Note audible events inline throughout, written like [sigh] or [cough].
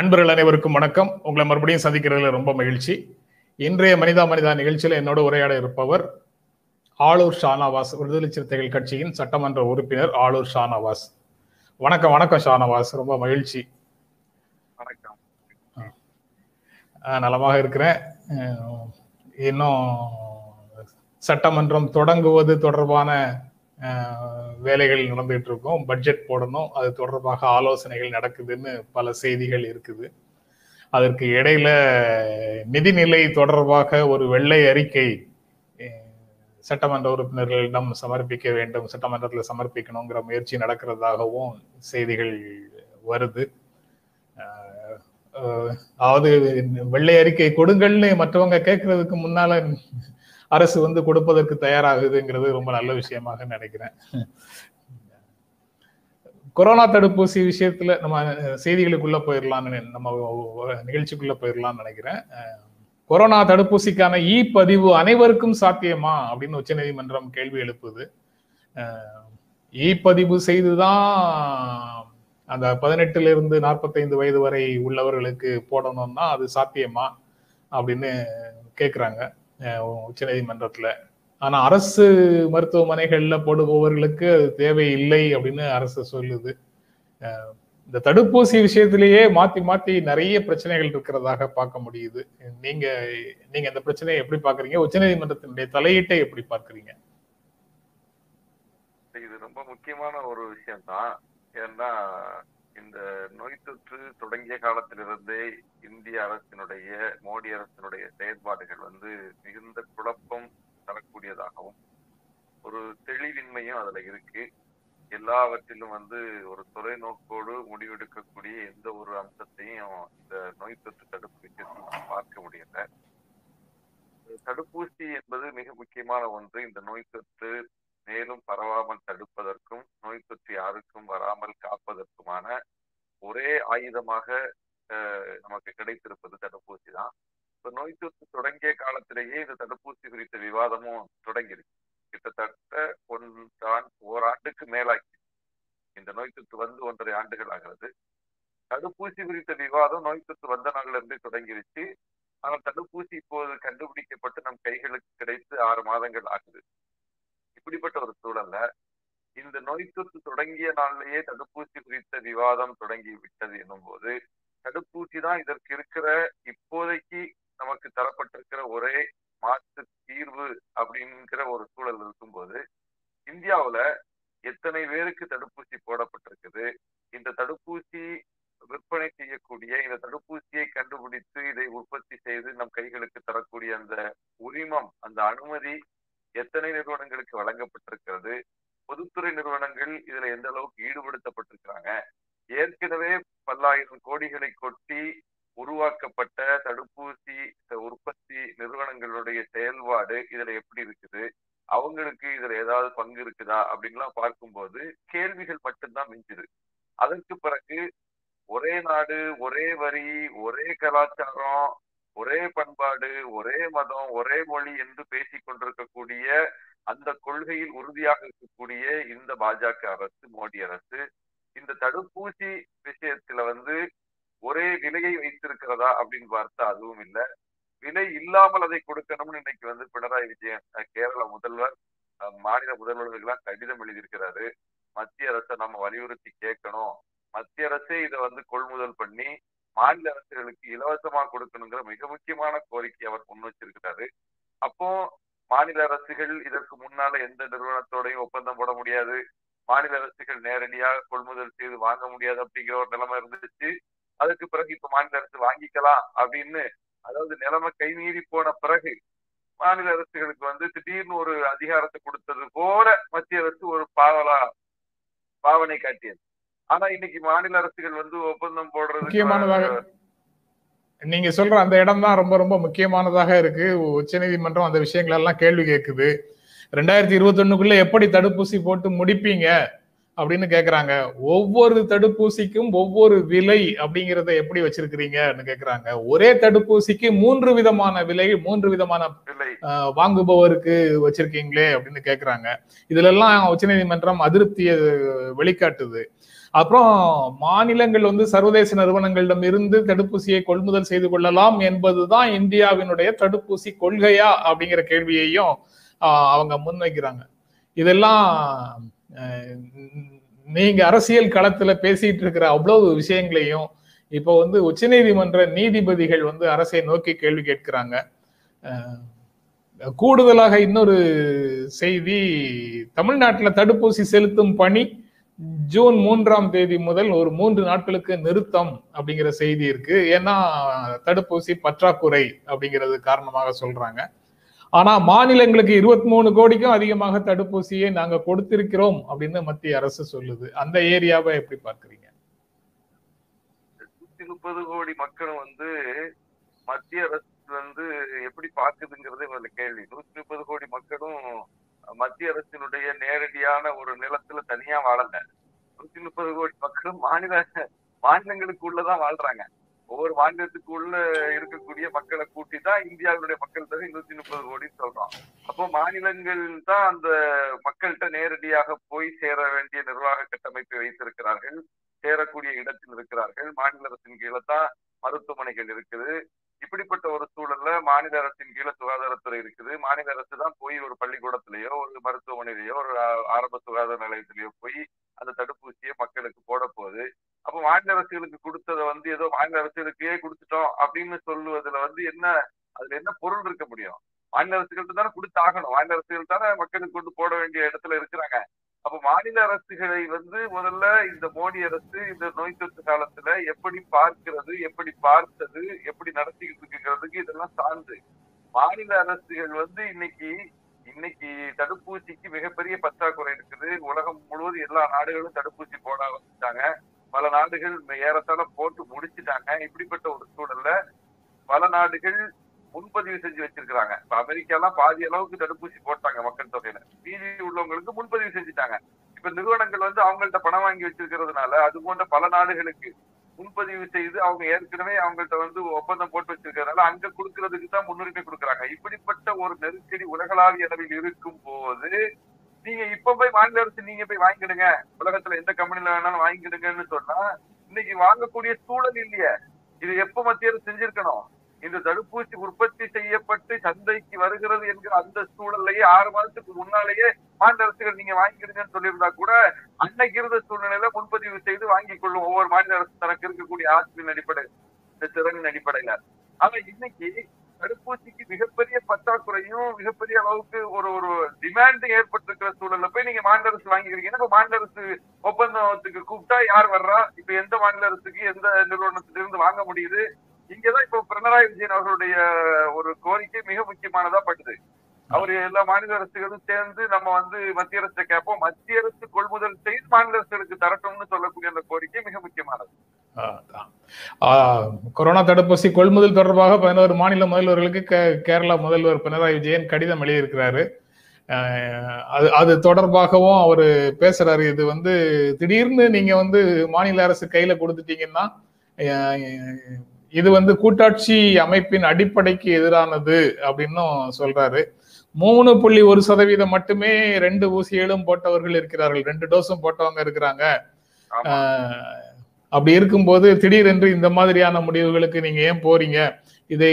நண்பர்கள் அனைவருக்கும் வணக்கம். உங்களை மறுபடியும் சந்திக்கிறதுல ரொம்ப மகிழ்ச்சி. இன்றைய மனிதா மனிதா நிகழ்ச்சியில் என்னோட உரையாட இருப்பவர் ஆளூர் ஷானவாஸ் விடுதலை சிறுத்தைகள் கட்சியின் சட்டமன்ற உறுப்பினர் ஆளூர் ஷானவாஸ். வணக்கம் வணக்கம் ஷானவாஸ். ரொம்ப மகிழ்ச்சி. வணக்கம். நலமாக இருக்கிறேன். இன்னும் சட்டமன்றம் தொடங்குவது தொடர்பான வேலைகள் நடந்துகிட்டு இருக்கும் பட்ஜெட் போடணும் அது தொடர்பாக ஆலோசனைகள் நடக்குதுன்னு பல செய்திகள் இருக்குது. அதற்கு இடையில நிதிநிலை தொடர்பாக ஒரு வெள்ளை அறிக்கை சட்டமன்ற உறுப்பினர்களிடம் சமர்ப்பிக்க வேண்டும் சட்டமன்றத்தில் சமர்ப்பிக்கணுங்கிற முயற்சி நடக்கிறதாகவும் செய்திகள் வருது. அதாவது வெள்ளை அறிக்கை கொடுங்கள்னு மற்றவங்க கேட்கறதுக்கு முன்னால அரசு வந்து கொடுப்பதற்கு தயாராகுதுங்கிறது ரொம்ப நல்ல விஷயமாக நினைக்கிறேன். கொரோனா தடுப்பூசி விஷயத்துல நம்ம செய்திகளுக்குள்ள போயிடலாம்னு நம்ம நிகழ்ச்சிக்குள்ள போயிடலாம்னு நினைக்கிறேன். கொரோனா தடுப்பூசிக்கான இ பதிவு அனைவருக்கும் சாத்தியமா? அப்படின்னு உச்சநீதிமன்றம் கேள்வி எழுப்புது. இ பதிவு செய்துதான் அந்த பதினெட்டுல இருந்து நாற்பத்தைந்து வயது வரை உள்ளவர்களுக்கு போடணும்னா அது சாத்தியமா? அப்படின்னு கேக்குறாங்க. உச்ச நீதிமன்றத்துல ஆனா அரசு மருத்துவமனைகள்ல போடுபவர்களுக்கு அது தேவையில்லை அப்படின்னு அரசு சொல்லுது. இந்த தடுப்பூசி விஷயத்திலேயே மாத்தி மாத்தி நிறைய பிரச்சனைகள் இருக்கிறதாக பார்க்க முடியுது. நீங்க நீங்க இந்த பிரச்சனையை எப்படி பாக்குறீங்க உச்சநீதிமன்றத்தினுடைய தலையீட்டை எப்படி பார்க்கறீங்க? இது ரொம்ப முக்கியமான ஒரு விஷயம்தான். ஏன்னா இந்த நோய் தொற்று தொடங்கிய காலத்திலிருந்தே இந்திய அரசினுடைய மோடி அரசினுடைய செயற்பாடுகள் வந்து மிகுந்த குழப்பம் தரக்கூடியதாகவும் ஒரு தெளிவின்மையும் அதுல இருக்கு. எல்லாவற்றிலும் வந்து ஒரு தொலைநோக்கோடு முடிவெடுக்கக்கூடிய எந்த ஒரு அம்சத்தையும் இந்த நோய் தொற்று தடுப்பு விஷயத்தில் பார்க்க முடியல. தடுப்பூசி என்பது மிக முக்கியமான ஒன்று. இந்த நோய் தொற்று மேலும் பரவாமல் தடுப்பதற்கும் நோய் தொற்று யாருக்கும் வராமல் காப்பதற்குமான ஒரே ஆயுதமாக நமக்கு கிடைத்திருப்பது தடுப்பூசி தான். இப்ப நோய் தொற்று தொடங்கிய காலத்திலேயே இந்த தடுப்பூசி குறித்த விவாதமும் தொடங்கிருக்கு கிட்டத்தட்ட ஒன்றான் ஓராண்டுக்கு மேலாக்கி இந்த நோய் தொற்று வந்து ஒன்றரை ஆண்டுகள் ஆகிறது. தடுப்பூசி குறித்த விவாதம் நோய் தொற்று வந்த நாள்ல இருந்தே தொடங்கிருச்சு ஆனால் தடுப்பூசி இப்போது கண்டுபிடிக்கப்பட்டு நம் கைகளுக்கு கிடைத்து ஆறு மாதங்கள் ஆகுது. இப்படிப்பட்ட ஒரு சூழல்ல இந்த நோய் தொற்று தொடங்கிய நாள்லயே தடுப்பூசி குறித்த விவாதம் தொடங்கி விட்டது என்னும் போது தடுப்பூசி தான் இதற்கு இருக்கிற இப்போதைக்கு நமக்கு தரப்பட்டிருக்கிற ஒரே மாற்று தீர்வு அப்படிங்கிற ஒரு சூழல் இருக்கும்போது இந்தியாவுல எத்தனை பேருக்கு தடுப்பூசி போடப்பட்டிருக்குது? இந்த தடுப்பூசி விற்பனை செய்யக்கூடிய இந்த தடுப்பூசியை கண்டுபிடித்து இதை உற்பத்தி செய்து நம் கைகளுக்கு தரக்கூடிய அந்த உரிமம் அந்த அனுமதி எத்தனை நிறுவனங்களுக்கு வழங்கப்பட்டிருக்கிறது பொதுத்துறை நிறுவனங்கள் இதுல எந்த அளவுக்கு ஈடுபடுத்தப்பட்டிருக்கிறாங்க ஏற்கனவே பல்லாயிரம் கோடிகளை கொட்டி உருவாக்கப்பட்ட தடுப்பூசி உற்பத்தி நிறுவனங்களுடைய செயல்பாடு இதுல எப்படி இருக்குது அவங்களுக்கு இதுல ஏதாவது பங்கு இருக்குதா அப்படின்லாம் பார்க்கும்போது கேள்விகள் மட்டும்தான் மிஞ்சுது. அதற்கு பிறகு ஒரே நாடு ஒரே வரி ஒரே கலாச்சாரம் ஒரே பண்பாடு ஒரே மதம் ஒரே மொழி என்று பேசிக் கொண்டிருக்கக்கூடிய அந்த கொள்கையில் உறுதியாக இருக்கக்கூடிய இந்த பாஜக அரசு மோடி அரசு இந்த தடுப்பூசி விஷயத்துல வந்து ஒரே விலையை வைத்திருக்கிறதா அப்படின்னு பார்த்தா அதுவும் இல்லை. விலை இல்லாமல் அதை கொடுக்கணும்னு இன்னைக்கு வந்து பினராயி விஜயன் கேரள முதல்வர் மாநில முதல்வர்களுக்கெல்லாம் கடிதம் எழுதியிருக்கிறாரு. மத்திய அரசை நம்ம வலியுறுத்தி கேட்கணும். மத்திய அரசே இதை வந்து கொள்முதல் பண்ணி மாநில அரசுகளுக்கு இலவசமா கொடுக்கணுங்கிற மிக முக்கியமான கோரிக்கை அவர் முன் வச்சிருக்கிறாரு. அப்போ மாநில அரசுகள் இதற்கு முன்னால எந்த நிறுவனத்தோடையும் ஒப்பந்தம் போட முடியாது. மாநில அரசுகள் நேரடியாக கொள்முதல் செய்து வாங்க முடியாது அப்படிங்கிற ஒரு நிலைமை இருந்துச்சு. அதுக்கு பிறகு இப்ப மாநில அரசு வாங்கிக்கலாம் அப்படின்னு அதாவது நிலைமை கைமீறி போன பிறகு மாநில அரசுகளுக்கு வந்து திடீர்னு ஒரு அதிகாரத்தை கொடுத்தது போல மத்திய அரசு ஒரு பாவலா பாவனை காட்டியது. ஆனா இன்னைக்கு மாநில அரசுகள் வந்து ஒப்பந்தம் முக்கியமானதாக போடுறது நீங்க சொல்ற அந்த இடம் தான் ரொம்ப ரொம்ப முக்கியமானதாக இருக்கு. உச்சநீதிமன்றம் அந்த விஷயங்கள் எல்லாம் கேள்வி கேட்குது ரெண்டாயிரத்தி இருபத்தி ஒண்ணுக்குள்ள எப்படி தடுப்பூசி போட்டு முடிப்பீங்க அப்படின்னு கேக்குறாங்க. ஒவ்வொரு தடுப்பூசிக்கும் ஒவ்வொரு விலை அப்படிங்கறத எப்படி வச்சிருக்கிறீங்கன்னு கேக்குறாங்க. ஒரே தடுப்பூசிக்கு மூன்று விதமான விலை மூன்று விதமான வாங்குபவருக்கு வச்சிருக்கீங்களே அப்படின்னு கேக்குறாங்க. இதுல எல்லாம் உச்சநீதிமன்றம் அதிருப்தியை வெளிக்காட்டுது. அப்புறம் மாநிலங்கள் வந்து சர்வதேச நிறுவனங்களிடம் இருந்து தடுப்பூசியை கொள்முதல் செய்து கொள்ளலாம் என்பதுதான் இந்தியாவினுடைய தடுப்பூசி கொள்கையா அப்படிங்கிற கேள்வியையும் அவங்க முன்வைக்கிறாங்க. இதெல்லாம் நீங்க அரசியல் களத்துல பேசிட்டு இருக்கிற அவ்வளவு விஷயங்களையும் இப்போ வந்து உச்சநீதிமன்ற நீதிபதிகள் வந்து அரசை நோக்கி கேள்வி கேட்கிறாங்க. கூடுதலாக இன்னொரு செய்தி தமிழ்நாட்டில் தடுப்பூசி செலுத்தும் பணி ஜூன் மூன்றாம் தேதி முதல் ஒரு மூன்று நாட்களுக்கு நிறுத்தம் அப்படிங்கிற செய்தி இருக்கு. ஏன்னா தடுப்பூசி பற்றாக்குறை அப்படிங்கிறது காரணமாக சொல்றாங்க. ஆனா மாநிலங்களுக்கு இருபத்தி மூணு கோடிக்கும் அதிகமாக தடுப்பூசியை நாங்க கொடுத்திருக்கிறோம் அப்படின்னு மத்திய அரசு சொல்லுது. அந்த ஏரியாவை எப்படி பார்க்குறீங்க? நூத்தி முப்பது கோடி மக்களும் வந்து மத்திய அரசு வந்து எப்படி பாக்குதுங்கிறது கேள்வி. நூத்தி முப்பது கோடி மக்களும் மத்திய அரசினுடைய நேரடியான ஒரு நிலத்துல தனியா வாழல. நூத்தி முப்பது கோடி மக்களும் மாநில மாநிலங்களுக்குள்ளதான் வாழ்றாங்க. ஒவ்வொரு மாநிலத்துக்குள்ள இருக்கக்கூடிய மக்களை கூட்டி தான் இந்தியாவினுடைய மக்கள் தொகை நூத்தி முப்பது கோடின்னு சொல்றோம். அப்போ மாநிலங்கள் தான் அந்த மக்கள்கிட்ட நேரடியாக போய் சேர வேண்டிய நிர்வாக கட்டமைப்பை வைத்திருக்கிறார்கள். சேரக்கூடிய இடத்தில் இருக்கிறார்கள். மாநில அரசின் கீழே தான் மருத்துவமனைகள் இருக்குது. இப்படிப்பட்ட ஒரு சூழல்ல மாநில அரசின் கீழே சுகாதாரத்துறை இருக்குது. மாநில அரசு தான் போய் ஒரு பள்ளிக்கூடத்திலேயோ ஒரு மருத்துவமனையிலேயோ ஒரு ஆரம்ப சுகாதார நிலையத்திலேயோ போய் அந்த தடுப்பூசியை மக்களுக்கு போட போகுது. அப்ப மாநில அரசுகளுக்கு கொடுத்ததை வந்து ஏதோ மாநில அரசுகளுக்கே கொடுத்துட்டோம் அப்படின்னு சொல்லுவதுல வந்து என்ன அதுல என்ன பொருள் இருக்க முடியும்? மாநில அரசுகள்ட்ட தானே கொடுத்தாகணும். மாநில அரசுகள் தானே மக்களுக்கு கொண்டு போட வேண்டிய இடத்துல இருக்கிறாங்க. அப்ப மாநில அரசுகளை வந்து முதல்ல இந்த மோடி அரசு இந்த நோய் தொற்று காலத்துல எப்படி பார்க்கிறது எப்படி பார்த்தது எப்படி நடத்திக்கிட்டு இருக்கிறதுக்கு இதெல்லாம் சான்று. மாநில அரசுகள் வந்து இன்னைக்கு இன்னைக்கு தடுப்பூசிக்கு மிகப்பெரிய பற்றாக்குறை இருக்குது. உலகம் முழுவதும் எல்லா நாடுகளும் தடுப்பூசி போட ஆரம்பிச்சிட்டாங்க. பல நாடுகள் ஏறத்தாழ போட்டு முடிச்சிட்டாங்க. இப்படிப்பட்ட ஒரு சூழல்ல பல நாடுகள் முன்பதிவு செஞ்சு வச்சிருக்கிறாங்க. இப்ப அமெரிக்கா எல்லாம் பாதி அளவுக்கு தடுப்பூசி போட்டாங்க மக்கள் தொகையில. மீதி உள்ளவங்களுக்கு முன்பதிவு செஞ்சுட்டாங்க. இப்ப நிறுவனங்கள் வந்து அவங்கள்ட்ட பணம் வாங்கி வச்சிருக்கிறதுனால அது போன்ற பல நாடுகளுக்கு முன்பதிவு செய்து அவங்க ஏற்கனவே அவங்கள்ட்ட வந்து ஒப்பந்தம் போட்டு வச்சிருக்கிறதுனால அங்க கொடுக்கறதுக்கு தான் முன்னுரிமை கொடுக்குறாங்க. இப்படிப்பட்ட ஒரு நெருக்கடி உலகளாவிய அளவில் இருக்கும் போது நீங்க இப்ப போய் மாநில அரசு நீங்க போய் வாங்கிடுங்க. உலகத்துல எந்த கம்பெனில வேணாலும் வாங்கிடுங்கன்னு சொன்னா இன்னைக்கு வாங்கக்கூடிய சூழல் இல்லையே. இது எப்ப மத்திய அரசு செஞ்சிருக்கணும்? இந்த தடுப்பூசி உற்பத்தி செய்யப்பட்டு சந்தைக்கு வருகிறது என்கிற அந்த சூழல்லையே ஆறு மாதத்துக்கு முன்னாலேயே மாநில அரசுகள் நீங்க வாங்கிடுங்கன்னு சொல்லியிருந்தா கூட அன்னைக்கு இருந்த சூழ்நிலையில முன்பதிவு செய்து வாங்கிக் கொள்ளும் ஒவ்வொரு மாநில அரசு தனக்கு இருக்கக்கூடிய ஆற்றலின் அடிப்படை இந்த திறனின் அடிப்படையில. ஆனா இன்னைக்கு தடுப்பூசிக்கு மிகப்பெரிய பற்றாக்குறையும் மிகப்பெரிய அளவுக்கு ஒரு ஒரு டிமாண்ட் ஏற்பட்டிருக்கிற சூழல்ல போய் நீங்க மாநில அரசு வாங்கிக்கிறீங்கன்னா இப்ப மாநில அரசு ஒப்பந்தத்துக்கு கூப்பிட்டா யார் வர்றா? இப்ப எந்த மாநில அரசுக்கு எந்த நிறுவனத்திலிருந்து வாங்க முடியுது? இங்கதான் இப்ப பினராயி விஜயன் அவர்களுடைய ஒரு கோரிக்கை மிக முக்கியமானதா பட்டுது. அவர் எல்லா மாநில அரசுகளும் சேர்ந்து நம்ம வந்து மத்திய அரசு கேட்போம். மத்திய அரசு கொள்முதல் செய்து மாநில அரசுகளுக்கு தரட்டும்னு சொல்லக்கூடிய அந்த கோரிக்கை மிக முக்கியமானது. ஆஹ், கொரோனா தடுப்பூசி கொள்முதல் தொடர்பாக பதினோரு மாநில முதல்வர்களுக்கு கேரளா முதல்வர் பினராயி விஜயன் கடிதம் எழுதியிருக்கிறாரு. ஆஹ், அது அது தொடர்பாகவும் அவர் பேசுறாரு. இது வந்து திடீர்னு நீங்க வந்து மாநில அரசு கையில கொடுத்துட்டீங்கன்னா இது வந்து கூட்டாட்சி அமைப்பின் அடிப்படைக்கு எதிரானது அப்படின்னும் சொல்றாரு. மூணு புள்ளி ஒரு சதவீதம் மட்டுமே ரெண்டு ஊசிகளும் போட்டவர்கள் இருக்கிறார்கள். ரெண்டு டோஸும் போட்டவங்க இருக்கிறாங்க. அப்படி இருக்கும்போது திடீரென்று இந்த மாதிரியான முடிவுகளுக்கு நீங்க ஏன் போறீங்க? இதை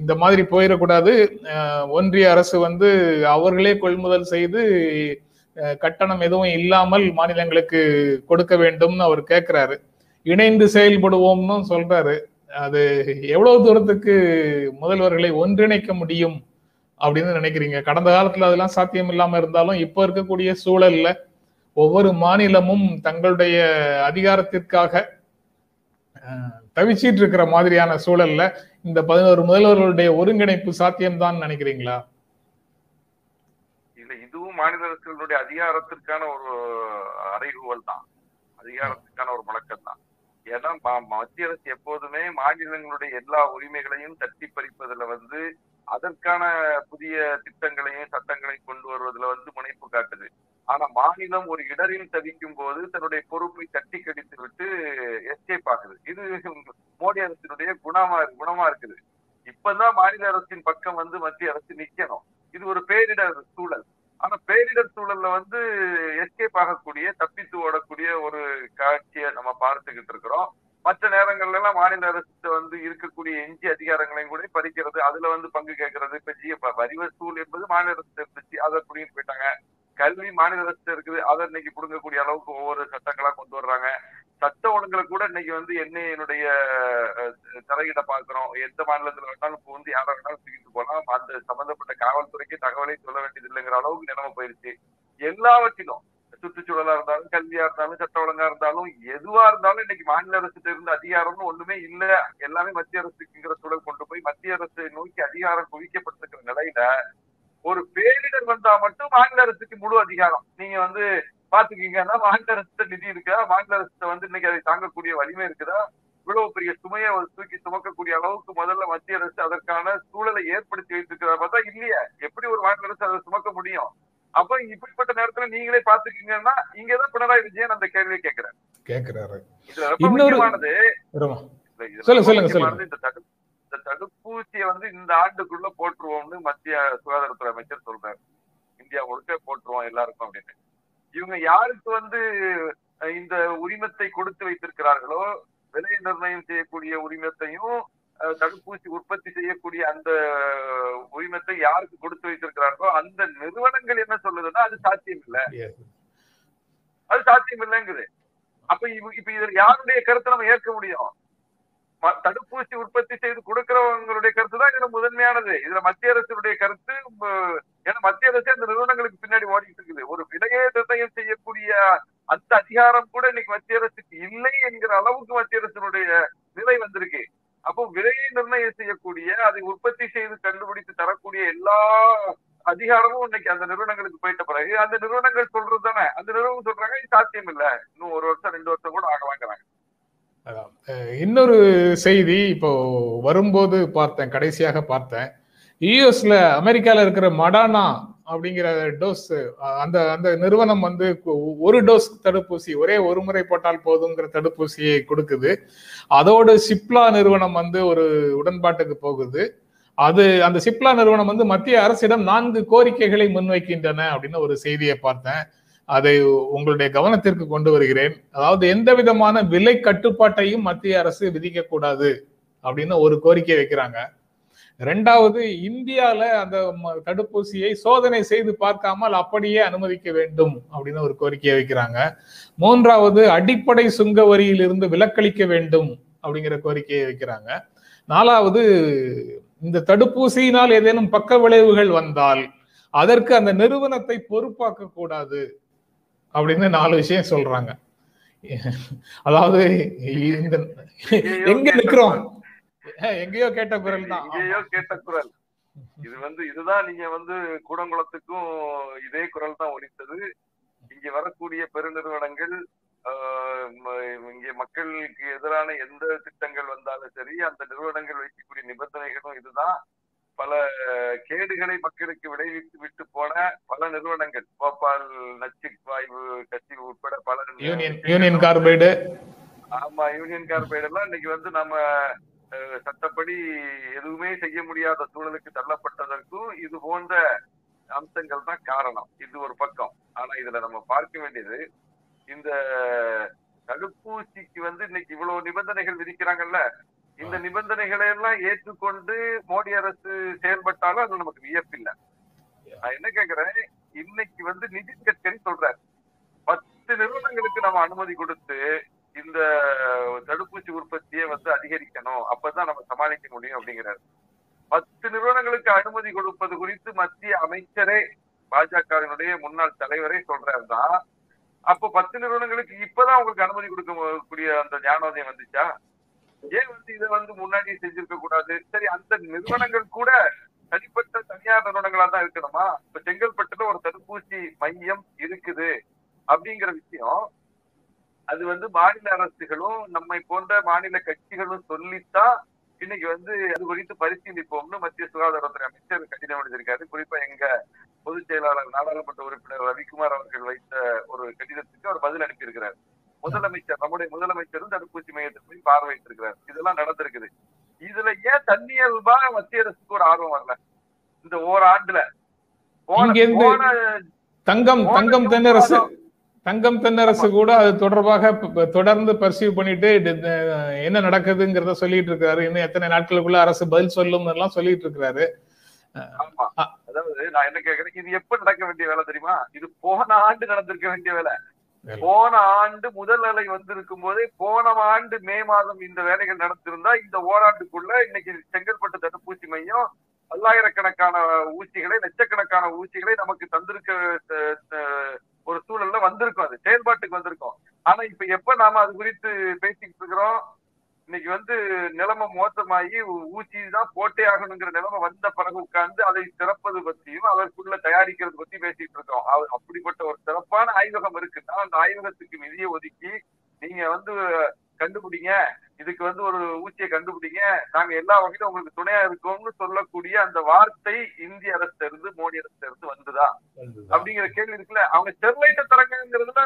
இந்த மாதிரி போயிடக்கூடாது. ஒன்றிய அரசு வந்து அவர்களே கொள்முதல் செய்து கட்டணம் எதுவும் இல்லாமல் மாநிலங்களுக்கு கொடுக்க வேண்டும்னு அவர் கேட்கிறாரு இணைந்து செயல்படுவோம்னு சொல்றாரு. அது எவ்வளவு தூரத்துக்கு முதல்வர்களை ஒன்றிணைக்க முடியும் அப்படின்னு நினைக்கிறீங்க? கடந்த காலத்துல அதெல்லாம் சாத்தியம் இல்லாம இருந்தாலும் இப்ப இருக்கக்கூடிய சூழல்ல ஒவ்வொரு மாநிலமும் தங்களுடைய அதிகாரத்திற்காக தவிச்சிட்டு இருக்கிற மாதிரியான சூழல்ல இந்த பதினோரு முதல்வர்களுடைய ஒருங்கிணைப்பு சாத்தியம்தான் நினைக்கிறீங்களா? இல்ல இதுவும் மாநிலங்களுடைய அதிகாரத்திற்கான ஒரு அறைகூவல் தான். அதிகாரத்துக்கான ஒரு முழக்கம் தான் ஏன்னா மத்திய அரசு எப்போதுமே மாநிலங்களுடைய எல்லா உரிமைகளையும் தட்டி பறிப்பதுல வந்து அதற்கான புதிய திட்டங்களையும் சட்டங்களையும் கொண்டு வருவதுல வந்து முனைப்பு காட்டுது. ஆனா மாநிலம் ஒரு இடரில் தவிக்கும் போது தன்னுடைய பொறுப்பை தட்டி கடித்து விட்டு எஸ்கேப் ஆகுது. இது மோடி அரசினுடைய குணமா குணமா இருக்குது. இப்பதான் மாநில அரசின் பக்கம் வந்து மத்திய அரசு நிக்கணும். இது ஒரு பேரிடர் சூழல். ஆனா பேரிடர் சூழல்ல வந்து எஸ்கேப் ஆகக்கூடிய தப்பித்து ஓடக்கூடிய ஒரு காட்சியை நம்ம பார்த்துக்கிட்டு இருக்கிறோம். மற்ற நேரங்கள்ல எல்லாம் மாநில அரசு வந்து இருக்கக்கூடிய எஞ்சி அதிகாரங்களையும் கூட பறிக்கிறது அதுல வந்து பங்கு கேட்கறது. இப்ப ஜிஎ வரி வசூல் என்பது மாநில அரசு இருந்துச்சு அதை புடிங்கிட்டு போயிட்டாங்க. கல்வி மாநில அரசு இருக்குது அதை இன்னைக்கு புடுங்கக்கூடிய அளவுக்கு ஒவ்வொரு சட்டங்களா கொண்டு வர்றாங்க. சட்ட ஒழுங்குல கூட இன்னைக்கு வந்து என்னையினுடைய தலையிட பாக்குறோம். எந்த மாநிலத்துல வேணாலும் புகுந்து யாரை வேணாலும் தூக்கிட்டு போலாம். அந்த சம்பந்தப்பட்ட காவல்துறைக்கு தகவலை சொல்ல வேண்டியது இல்லைங்கிற அளவுக்கு நிலைமை போயிருச்சு. எல்லாவற்றிலும் சுற்றுச்சூழலா இருந்தாலும் கல்வியா இருந்தாலும் சட்ட ஒழுங்கா இருந்தாலும் எதுவா இருந்தாலும் இன்னைக்கு மாநில அரசு இருந்து அதிகாரம்னு ஒண்ணுமே இல்ல. எல்லாமே மத்திய அரசுக்குங்கிற சூழல் கொண்டு போய் மத்திய அரசை நோக்கி அதிகாரம் குவிக்கப்பட்டிருக்கிற நிலையில ஒரு பேரிடர் வந்தா மட்டும் மாநில அரசுக்கு முழு அதிகாரம். நீங்க வந்து பாத்துக்கீங்கன்னா மாநில அரசு நிதி இருக்கா. மாநில அரசு வந்து இன்னைக்கு அதை தாங்கக்கூடிய வலிமை இருக்குதா? இவ்வளவு பெரிய சுமையை தூக்கி சுமக்கக்கூடிய அளவுக்கு முதல்ல மத்திய அரசு அதற்கான சூழலை ஏற்படுத்தி வைத்திருக்கிறதா பார்த்தா இல்லையே. எப்படி ஒரு மாநில அரசு அதை சுமக்க முடியும்? அப்ப இப்படிப்பட்ட நேரத்துல நீங்களே பாத்துக்கீங்கன்னா இங்கதான் பினராயி விஜயன் அந்த கேள்வியை கேட்கிறாரு. கேக்குறாரு இதுல ரொம்ப முக்கியமானது இந்த தடுப்பூசியை வந்து இந்த ஆண்டுக்குள்ள போட்டுருவோம்னு மத்திய சுகாதாரத்துறை அமைச்சர் சொல்றாரு. இந்தியா முழுக்க போட்டுருவோம் எல்லாருக்கும் அப்படின்னு. இவங்க யாருக்கு வந்து இந்த உரிமத்தை கொடுத்து வைத்திருக்கிறார்களோ விலை நிர்ணயம் செய்யக்கூடிய உரிமத்தையும் தடுப்பூசி உற்பத்தி செய்யக்கூடிய அந்த உரிமத்தை யாருக்கு கொடுத்து வைத்திருக்கிறார்களோ அந்த நிறுவனங்கள் என்ன சொல்லுதுன்னா அது சாத்தியம் இல்லை. அது சாத்தியம் இல்லைங்குது. அப்ப இப்ப இதுல யாருடைய கருத்தை நம்ம ஏற்க முடியும்? தடுப்பூசி உற்பத்தி செய்து கொடுக்கிறவங்களுடைய கருத்து தான் இதுல முதன்மையானது. இதுல மத்திய அரசினுடைய கருத்து ஏன்னா மத்திய அரசு அந்த நிறுவனங்களுக்கு பின்னாடி ஓடிட்டு இருக்குது ஒரு விலையை நிர்ணயம் செய்யக்கூடிய அந்த அதிகாரம் கூட இன்னைக்கு மத்திய அரசுக்கு இல்லை என்கிற அளவுக்கு மத்திய அரசினுடைய நிலை வந்திருக்கு அப்போ விலையை நிர்ணயம் செய்யக்கூடிய அதை உற்பத்தி செய்து கண்டுபிடித்து தரக்கூடிய எல்லா அதிகாரமும் இன்னைக்கு அந்த நிறுவனங்களுக்கு போயிட்ட பிறகு அந்த நிறுவனங்கள் சொல்றது தானே? அந்த நிறுவனம் சொல்றாங்க சாத்தியம் இல்ல. இன்னும் ஒரு வருஷம் ரெண்டு வருஷம் கூட ஆகலாங்கிறாங்க இன்னொரு செய்தி இப்போ வரும்போது பார்த்தேன் கடைசியாக பார்த்தேன். யூஎஸ்ல அமெரிக்கால இருக்கிற மடானா அப்படிங்கிற டோஸ் அந்த அந்த நிறுவனம் வந்து ஒரு டோஸ் தடுப்பூசி ஒரே ஒரு முறை போட்டால் போதுங்கிற தடுப்பூசியை கொடுக்குது. அதோடு சிப்லா நிறுவனம் வந்து ஒரு உடன்பாட்டுக்கு போகுது. அது அந்த சிப்லா நிறுவனம் வந்து மத்திய அரசிடம் நான்கு கோரிக்கைகளை முன்வைக்கின்றன அப்படின்னு ஒரு செய்தியை பார்த்தேன். அதை உங்களுடைய கவனத்திற்கு கொண்டு வருகிறேன். அதாவது எந்த விதமான விலை கட்டுப்பாட்டையும் மத்திய அரசு விதிக்க கூடாது அப்படின்னு ஒரு கோரிக்கை வைக்கிறாங்க. ரெண்டாவது இந்தியால அந்த தடுப்பூசியை சோதனை செய்து பார்க்காமல் அப்படியே அனுமதிக்க வேண்டும் அப்படின்னு ஒரு கோரிக்கையை வைக்கிறாங்க. மூன்றாவது அடிப்படை சுங்க வரியிலிருந்து விலக்களிக்க வேண்டும் அப்படிங்கிற கோரிக்கையை வைக்கிறாங்க. நாலாவது இந்த தடுப்பூசியினால் ஏதேனும் பக்க விளைவுகள் வந்தால் அதற்கு அந்த நிறுவனத்தை பொறுப்பாக்க கூடாது அப்படின்னு நாலு விஷயம் சொல்றாங்க. அதாவது இந்த எங்க நிக்கிறோம் எங்கேயோ கேட்ட குரல் தான். எங்கேயோ கேட்ட குரல். இது வந்து இதுதான் நீங்க வந்து கூடங்குளத்துக்கும் இதே குரல் தான் ஒலித்தது. இங்க வரக்கூடிய பெருநிறுவனங்கள் இங்கே மக்களுக்கு எதிரான எந்த திட்டங்கள் வந்தாலும் சரி அந்த நிறுவனங்கள் வைக்கக்கூடிய நிபந்தனைகளும் இதுதான். பல கேடுகளை மக்களுக்கு விளைவித்து விட்டு போன பல நிறுவனங்கள். போபால் நச்சு வாயு கசிவு உட்பட பல யூனியன் கார்பைடு ஆமா யூனியன் கார்பைடு எல்லாம் இன்னைக்கு வந்து நம்ம சட்டப்படி எதுவுமே செய்ய முடியாத சூழலுக்கு தள்ளப்பட்டதற்கும் இது போன்ற அம்சங்கள் தான் காரணம். இது ஒரு பக்கம். ஆனா இதுல நம்ம பார்க்க வேண்டியது இந்த தடுப்பூசிக்கு வந்து இன்னைக்கு இவ்வளவு நிபந்தனைகள் விதிக்கிறாங்கல்ல இந்த நிபந்தனைகளை எல்லாம் ஏற்றுக்கொண்டு மோடி அரசு செயல்பட்டாலும் அது நமக்கு வியப்பில்லை. நான் என்ன கேக்குறேன்? இன்னைக்கு வந்து நிதின் கட்கரி சொல்றாரு. பத்து நிறுவனங்களுக்கு நம்ம அனுமதி கொடுத்து இந்த தடுப்பூசி உற்பத்தியை வந்து அதிகரிக்கணும். அப்பதான் நம்ம சமாளிக்க முடியும் அப்படிங்கிறாரு. பத்து நிறுவனங்களுக்கு அனுமதி கொடுப்பது குறித்து மத்திய அமைச்சரே பாஜகவினுடைய முன்னாள் தலைவரே சொல்றாருதான். அப்ப பத்து நிறுவனங்களுக்கு இப்பதான் உங்களுக்கு அனுமதி கொடுக்கக்கூடிய அந்த ஞானோதயம் வந்துச்சா? ஏன் வந்து இதை வந்து முன்னாடி செஞ்சிருக்க கூடாது? சரி அந்த நிறுவனங்கள் கூட தனிப்பட்ட தனியார் நிறுவனங்களா தான் இருக்கணுமா? இப்ப செங்கல்பட்டுல ஒரு தடுப்பூசி மையம் இருக்குது அப்படிங்கிற விஷயம் அது வந்து மாநில அரசுகளும் நம்மை போன்ற மாநில கட்சிகளும் சொல்லித்தான் இன்னைக்கு வந்து அது குறித்து பரிசீலிப்போம்னு மத்திய சுகாதாரத்துறை அமைச்சர் கடிதம் எழுதியிருக்காரு. குறிப்பா எங்க பொதுச் செயலாளர் நாடாளுமன்ற உறுப்பினர் ரவிக்குமார் அவர்கள் வைத்த ஒரு கடிதத்துக்கு அவர் பதில் அனுப்பியிருக்கிறார். முதலமைச்சர் நம்முடைய முதலமைச்சரும் தடுப்பூசி மையத்துக்கு போய் பார்வையிட்டிருக்கிறார். இதெல்லாம் நடந்திருக்குது. இதுல ஏன் தன்னியல்பா மத்திய அரசுக்கு ஒரு ஆர்வம் வரல? இந்த ஓராண்டுல. தங்கம் தங்கம் தென்னரசு தங்கம் தென்னரசு கூட அது தொடர்பாக தொடர்ந்து பர்சீவ் பண்ணிட்டு என்ன நடக்குதுங்கிறத சொல்லிட்டு இருக்காரு. இன்னும் எத்தனை நாட்களுக்குள்ள அரசு பதில் சொல்லும் எல்லாம் சொல்லிட்டு ஆ. அதாவது நான் என்ன கேக்குறேன்? இது எப்ப நடக்க வேண்டிய வேலை தெரியுமா? இது போன ஆண்டு நடந்திருக்க வேண்டிய வேலை. போன ஆண்டு முதல் அலை வந்திருக்கும் போதே போன ஆண்டு மே மாதம் இந்த வேலைகள் நடந்திருந்தா இந்த ஓராண்டுக்குள்ள இன்னைக்கு செங்கல்பட்டு தடுப்பூசி மையம் பல்லாயிரக்கணக்கான ஊசிகளை லட்சக்கணக்கான ஊசிகளை நமக்கு தந்திருக்க ஒரு சூழல்ல வந்திருக்கும் அது செயல்பாட்டுக்கு வந்திருக்கும். ஆனா இப்ப எப்ப நாம அது குறித்து பேசிக்கிட்டு இருக்கிறோம்? இன்னைக்கு வந்து நிலைமை மோசமாகி ஊசி தான் போட்டே ஆகணுங்கிற நிலைமை வந்த பிறகு உட்கார்ந்து அதை சிறப்பது பத்தியும் அதற்குள்ள தயாரிக்கிறது பத்தி பேசிட்டு இருக்கோம் அவ- அப்படிப்பட்ட ஒரு சிறப்பான ஆய்வகம் இருக்குன்னா அந்த ஆய்வகத்துக்கு நிதியை ஒதுக்கி நீங்க வந்து கண்டுபிடிங்க. இதுக்கு வந்து ஒரு ஊசியை கண்டுபிடிங்க. நாங்க எல்லா வகையிலும் உங்களுக்கு துணையா இருக்கோம்னு சொல்லக்கூடிய அந்த வார்த்தை இந்திய அரசு இருந்து மோடி அரசு இருந்து வந்துதா. அப்படிங்கிற கேள்வி இருக்குல்ல. அவங்க ஸ்டெர்லைட்டை தரங்கிறதுல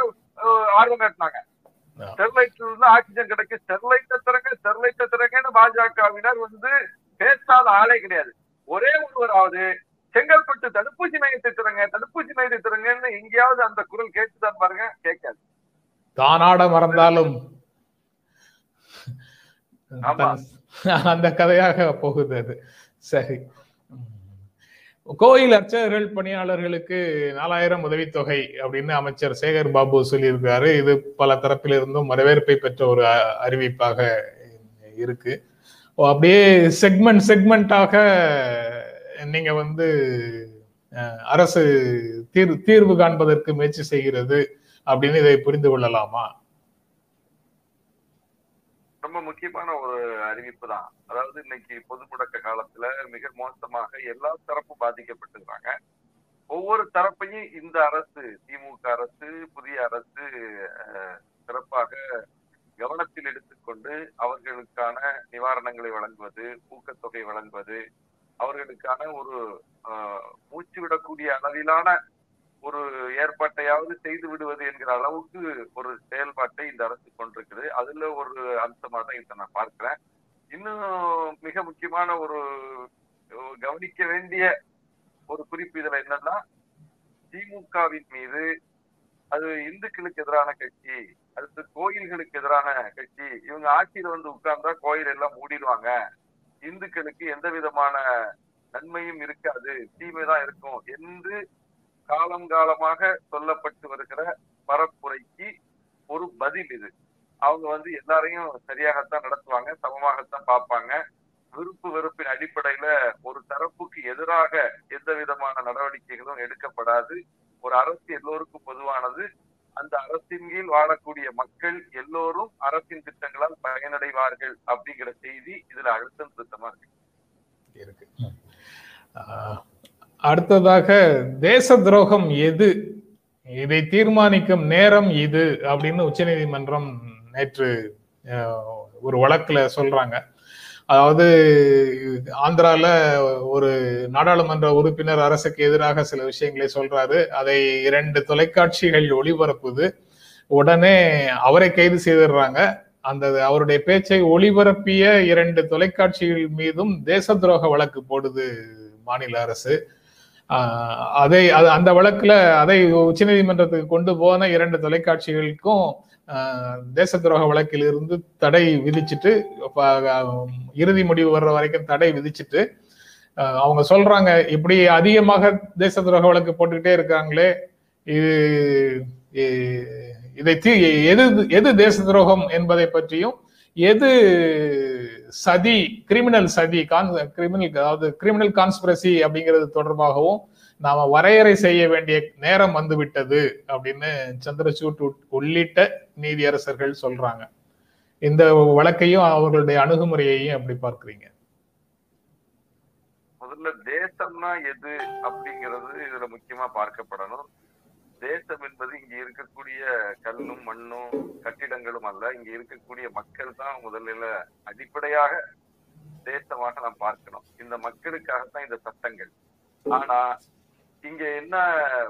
ஆர்வம் காட்டினாங்க. ஸ்டெர்லைட்ல இருந்து ஆக்சிஜன் கிடைக்கு. ஸ்டெர்லைட்டை தரங்க ஸ்டெர்லைட்டை தரங்கன்னு பாஜகவினர் வந்து பேசாத ஆளே கிடையாது. ஒரே ஒருவராவது செங்கல்பட்டு தடுப்பூசி மையத்தை தரங்க தடுப்பூசி மையத்தை தரங்கன்னு எங்கேயாவது அந்த குரல் கேட்டுதான் பாருங்க கேட்காது. தானாட மறந்தாலும். அந்த கதையாக போகுது அது. சரி. கோயில் அர்ச்சகர்கள் பணியாளர்களுக்கு நாலாயிரம் உதவித்தொகை அப்படின்னு அமைச்சர் சேகர் பாபு சொல்லியிருக்காரு. இது பல தரப்பிலிருந்தும் வரவேற்பை பெற்ற ஒரு அ- அறிவிப்பாக இருக்கு. ஓ, அப்படியே செக்மெண்ட் செக்மெண்டாக நீங்க வந்து அரசு தீர் தீர்வு காண்பதற்கு முயற்சி செய்கிறது அப்படின்னு இதை புரிந்து கொள்ளலாமா? ரொம்ப முக்கியமான ஒரு அறிவிப்பு தான் அதாவது இன்னைக்கு பொது முடக்க காலத்துல மிக மோசமாக எல்லா தரப்பும் பாதிக்கப்பட்டிருக்காங்க ஒவ்வொரு தரப்பையும் இந்த அரசு திமுக அரசு புதிய அரசு சிறப்பாக கவனத்தில் எடுத்துக்கொண்டு அவர்களுக்கான நிவாரணங்களை வழங்குவது ஊக்கத்தொகை வழங்குவது அவர்களுக்கான ஒரு மூச்சு விடக்கூடிய அளவிலான ஒரு ஏற்பாட்டையாவது செய்து விடுவது என்கிற அளவுக்கு ஒரு செயல்பாட்டை இந்த அரசு கொண்டிருக்குது. அதுல ஒரு அம்சமாக தான் இதை நான் பார்க்கிறேன். இன்னும் மிக முக்கியமான ஒரு கவனிக்க வேண்டிய ஒரு குறிப்பு இதுல என்னன்னா திமுகவின் மீது அது இந்துக்களுக்கு எதிரான கட்சி அடுத்து கோயில்களுக்கு எதிரான கட்சி இவங்க ஆட்சியில வந்து உட்கார்ந்தா கோயில் எல்லாம் மூடிடுவாங்க. இந்துக்களுக்கு எந்த விதமான நன்மையும் இருக்காது தீமை தான் இருக்கும் என்று காலம் காலமாக சொல்லப்பட்டு வருகிற பரப்புரைக்கு ஒரு பதில் இது. அவங்க வந்து எல்லாரையும் சரியாகத்தான் நடத்துவாங்க சமமாகத்தான் பார்ப்பாங்க. விருப்பு வெறுப்பின் அடிப்படையில ஒரு தரப்புக்கு எதிராக எந்த விதமான நடவடிக்கைகளும் எடுக்கப்படாது. ஒரு அரசு எல்லோருக்கும் பொதுவானது. அந்த அரசின் கீழ் வாழக்கூடிய மக்கள் எல்லோரும் அரசின் திட்டங்களால் பயனடைவார்கள் அப்படிங்கிற செய்தி இதுல அழுத்தம் திருத்தமா இருக்கு. இருக்கு. ஆஹ், அடுத்ததாக தேச துரோகம் எது? இதை தீர்மானிக்கும் நேரம் இது அப்படின்னு உச்சநீதிமன்றம் நேற்று ஒரு வழக்குல சொல்றாங்க. அதாவது ஆந்திரால ஒரு நாடாளுமன்ற உறுப்பினர் அரசுக்கு எதிராக சில விஷயங்களை சொல்றாரு. அதை இரண்டு தொலைக்காட்சிகள் ஒளிபரப்புது. உடனே அவரை கைது செய்திடுறாங்க. அந்த அவருடைய பேச்சை ஒளிபரப்பிய இரண்டு தொலைக்காட்சிகள் மீதும் தேச துரோக வழக்கு போடுது மாநில அரசு. அதை அது- அந்த வழக்குல அதை உச்சநீதிமன்றத்துக்கு கொண்டு போன இரண்டு தொலைக்காட்சிகளுக்கும் தேச துரோக வழக்கில் இருந்து தடை விதிச்சிட்டு இறுதி முடிவு வர்ற வரைக்கும் தடை விதிச்சிட்டு அவங்க சொல்றாங்க இப்படி அதிகமாக தேச துரோக வழக்கு போட்டுக்கிட்டே இருக்காங்களே இது இதை தீ எது எது தேச துரோகம் என்பதை பற்றியும் எது சதி கிரிமினல் சதி கிரிமினல் அதாவது கிரிமினல் கான்ஸ்பிரசி அப்படிங்கிறது தொடர்பாகவும் நாம வரையறை செய்ய வேண்டிய நேரம் வந்துவிட்டது அப்படின்னு சந்திரசூட் உள்ளிட்ட நீதியரசர்கள் சொல்றாங்க. இந்த வழக்கையும் அவர்களுடைய அணுகுமுறையையும் எப்படி பார்க்கறீங்க? முதல்ல தேசம்னா எது அப்படிங்கிறது இதுல முக்கியமா பார்க்கப்படணும். தேசம் என்பது இங்க இருக்கக்கூடிய கல்லும் மண்ணும் கட்டிடங்களும் அல்ல. இங்க இருக்கக்கூடிய மக்கள் தான் முதலில் அடிப்படையாக தேசமாக நாம் பார்க்கணும். இந்த மக்களுக்காகத்தான் இந்த சட்டங்கள். ஆனா இங்க என்ன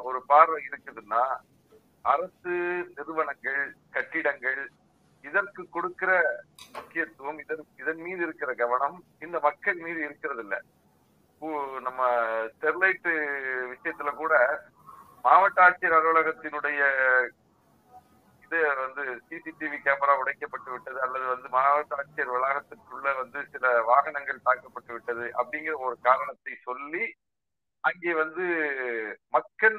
ஒரு பார்வை இருக்குதுன்னா அரசு நிறுவனங்கள் கட்டிடங்கள் இதற்கு கொடுக்கிற முக்கியத்துவம் இதன் இதன் மீது இருக்கிற கவனம் இந்த மக்கள் மீது இருக்கிறது இல்ல நம்ம ஸ்டெர்லைட் விஷயத்துல கூட மாவட்ட ஆட்சியர் அலுவலகத்தினுடைய இது வந்து சிசிடிவி கேமரா உடைக்கப்பட்டு விட்டது அல்லது வந்து மாவட்ட ஆட்சியர் வளாகத்திற்குள்ள வந்து சில வாகனங்கள் தாக்கப்பட்டு விட்டது அப்படிங்கிற ஒரு காரணத்தை சொல்லி அங்கே வந்து மக்கள்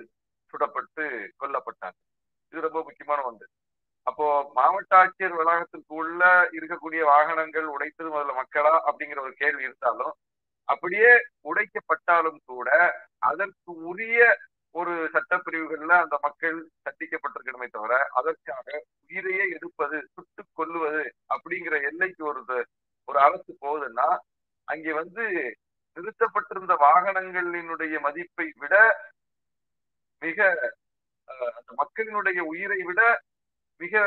சுடப்பட்டு கொல்லப்பட்டாங்க. இது ரொம்ப முக்கியமான ஒன்று. அப்போ மாவட்ட ஆட்சியர் வளாகத்திற்குள்ள இருக்கக்கூடிய வாகனங்கள் உடைத்தது முதல்ல மக்களா அப்படிங்கிற ஒரு கேள்வி இருந்தாலும் அப்படியே உடைக்கப்பட்டாலும் கூட அதற்கு உரிய ஒரு சட்டப்பிரிவுகள்ல அந்த மக்கள் சந்திக்கப்பட்டிருக்கணுமே தவிர அதற்காக உயிரையே எடுப்பது சுட்டு கொல்லுவது அப்படிங்கிற எல்லைக்கு ஒரு ஒரு அரசு போகுதுன்னா அங்கே வந்து நிறுத்தப்பட்டிருந்த வாகனங்களினுடைய மதிப்பை விட மிக அந்த மக்களினுடைய உயிரை விட மிக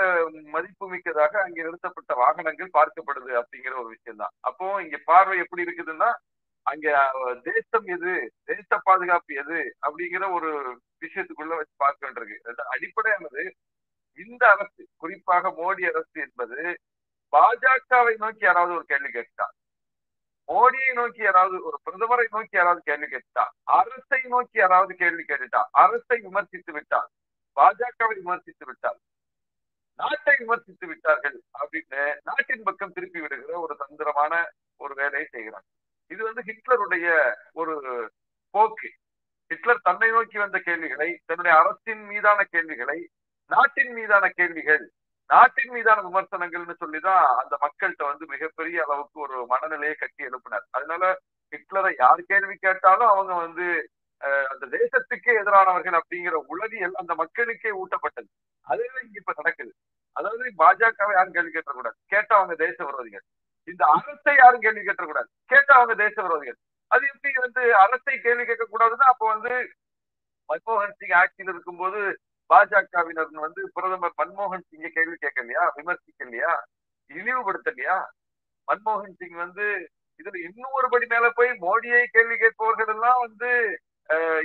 மதிப்பு மிக்கதாக அங்கே நிறுத்தப்பட்ட வாகனங்கள் பார்க்கப்படுது அப்படிங்கிற ஒரு விஷயம் தான் அப்போ இங்க பார்வை எப்படி இருக்குதுன்னா அங்க தேசம் எது? தேச பாதுகாப்பு எது? அப்படிங்கிற ஒரு விஷயத்துக்குள்ள வச்சு பார்க்க வேண்டியிருக்கு அடிப்படையானது இந்த அரசு குறிப்பாக மோடி அரசு என்பது பாஜகவை நோக்கி யாராவது ஒரு கேள்வி கேட்டா மோடியை நோக்கி யாராவது ஒரு பிரதமரை நோக்கி யாராவது கேள்வி கேட்டா அரசை நோக்கி யாராவது கேள்வி கேட்டுட்டா அரசை விமர்சித்து விட்டால் பாஜகவை விமர்சித்து விட்டால் நாட்டை விமர்சித்து விட்டார்கள் அப்படின்னு நாட்டின் பக்கம் திருப்பி விடுகிற ஒரு தந்திரமான ஒரு வேலையை செய்கிறாங்க ஹிட்லருடைய ஒரு போக்கு. ஹிட்லர் தன்னை நோக்கி வந்த கேள்விகளை தன்னுடைய அரசின் மீதான கேள்விகளை நாட்டின் மீதான கேள்விகள் நாட்டின் மீதான விமர்சனங்கள்னு சொல்லிதான் அந்த மக்கள்கிட்ட வந்து மிகப்பெரிய அளவுக்கு ஒரு மனநிலையை கட்டி எழுப்பினார். அதனால ஹிட்லரை யார் கேள்வி கேட்டாலும் அவங்க வந்து அந்த தேசத்துக்கே எதிரானவர்கள் அப்படிங்கிற உளவியல் அந்த மக்களுக்கே ஊட்டப்பட்டது. அதுவே இங்க இப்ப நடக்குது. அதாவது பாஜகவை யாரும் கேள்வி கேட்டக்கூடாது. கேட்டா அவங்க தேச விரோதிகள் இந்த அரசை யாரும் கேள்வி கேட்டக்கூடாது கேட்டா அவங்க தேச விரோதிகள் அது எப்படி வந்து அரசை கேள்வி கேட்க கூடாதுன்னா அப்போ வந்து மன்மோகன் சிங் போது பாஜகவினர் வந்து பிரதமர் மன்மோகன் சிங்கை கேள்வி கேட்கலையா? விமர்சிக்கலையா? இழிவுபடுத்தலையா? மன்மோகன் சிங் வந்து இதுல இன்னும் ஒரு படி மேல போய் மோடியை கேள்வி கேட்பவர்கள் எல்லாம் வந்து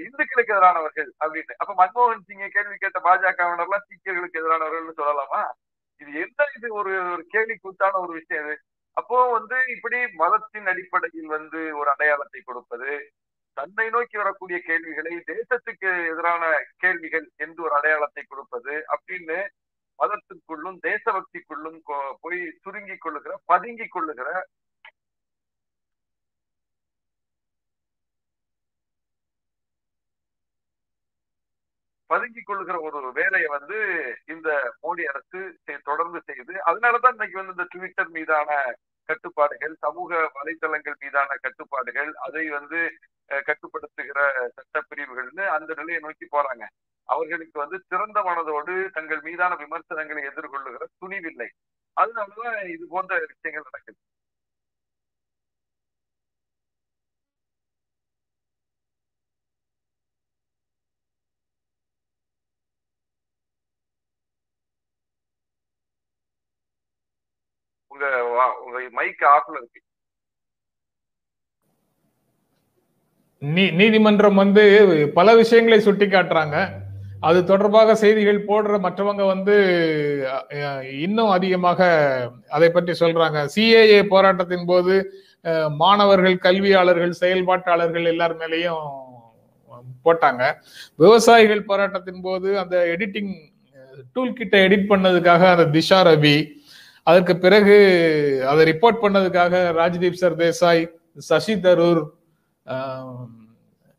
இந்துக்களுக்கு எதிரானவர்கள் அப்படின்னு. அப்ப மன்மோகன் சிங்கை கேள்வி கேட்ட பாஜகவினர்லாம் சீக்கியர்களுக்கு எதிரானவர்கள் சொல்லலாமா? இது எந்த இது ஒரு ஒரு கேள்வி கூத்தான ஒரு விஷயம் இது? அப்போ வந்து இப்படி மதத்தின் அடிப்படையில் வந்து ஒரு அடையாளத்தை கொடுப்பது தன்னை நோக்கி வரக்கூடிய கேள்விகளை தேசத்துக்கு எதிரான கேள்விகள் என்று ஒரு அடையாளத்தை கொடுப்பது அப்படின்னு மதத்திற்குள்ளும் தேசபக்திக்குள்ளும் போய் சுருங்கி கொள்ளுகிற பதுங்கி கொள்ளுகிற பதுங்கிக் கொள்ளுகிற ஒரு வேலையை வந்து இந்த மோடி அரசு தொடர்ந்து செய்யுது. அதனாலதான் இன்னைக்கு வந்து இந்த ட்விட்டர் மீதான கட்டுப்பாடுகள் சமூக வலைதளங்கள் மீதான கட்டுப்பாடுகள் அதை வந்து கட்டுப்படுத்துகிற சட்ட பிரிவுகள்னு அந்த நிலையை நோக்கி போறாங்க. அவர்களுக்கு வந்து திறந்த மனதோடு தங்கள் மீதான விமர்சனங்களை எதிர்கொள்ளுகிற துணிவில்லை. அதனாலதான் இது போன்ற விஷயங்கள் நடக்குது. உங்க உங்க மைக் ஆஃப்ல இருக்கு. நீ நீதிமன்றம் வந்து பல விஷயங்களை சுட்டி காட்டுறாங்க அது தொடர்பாக செய்திகள் போடுற மற்றவங்க வந்து இன்னும் அதிகமாக அதை பற்றி சொல்றாங்க. சிஏஏ போராட்டத்தின் போது மாணவர்கள் கல்வியாளர்கள் செயல்பாட்டாளர்கள் எல்லார் மேலேயும் போட்டாங்க. விவசாயிகள் போராட்டத்தின் போது அந்த எடிட்டிங் டூல் கிட்ட எடிட் பண்ணதுக்காக அந்த திஷா ரவி அதற்கு பிறகு அதை ரிப்போர்ட் பண்ணதுக்காக ராஜ்தீப் சர்தேசாய் சசி தரூர்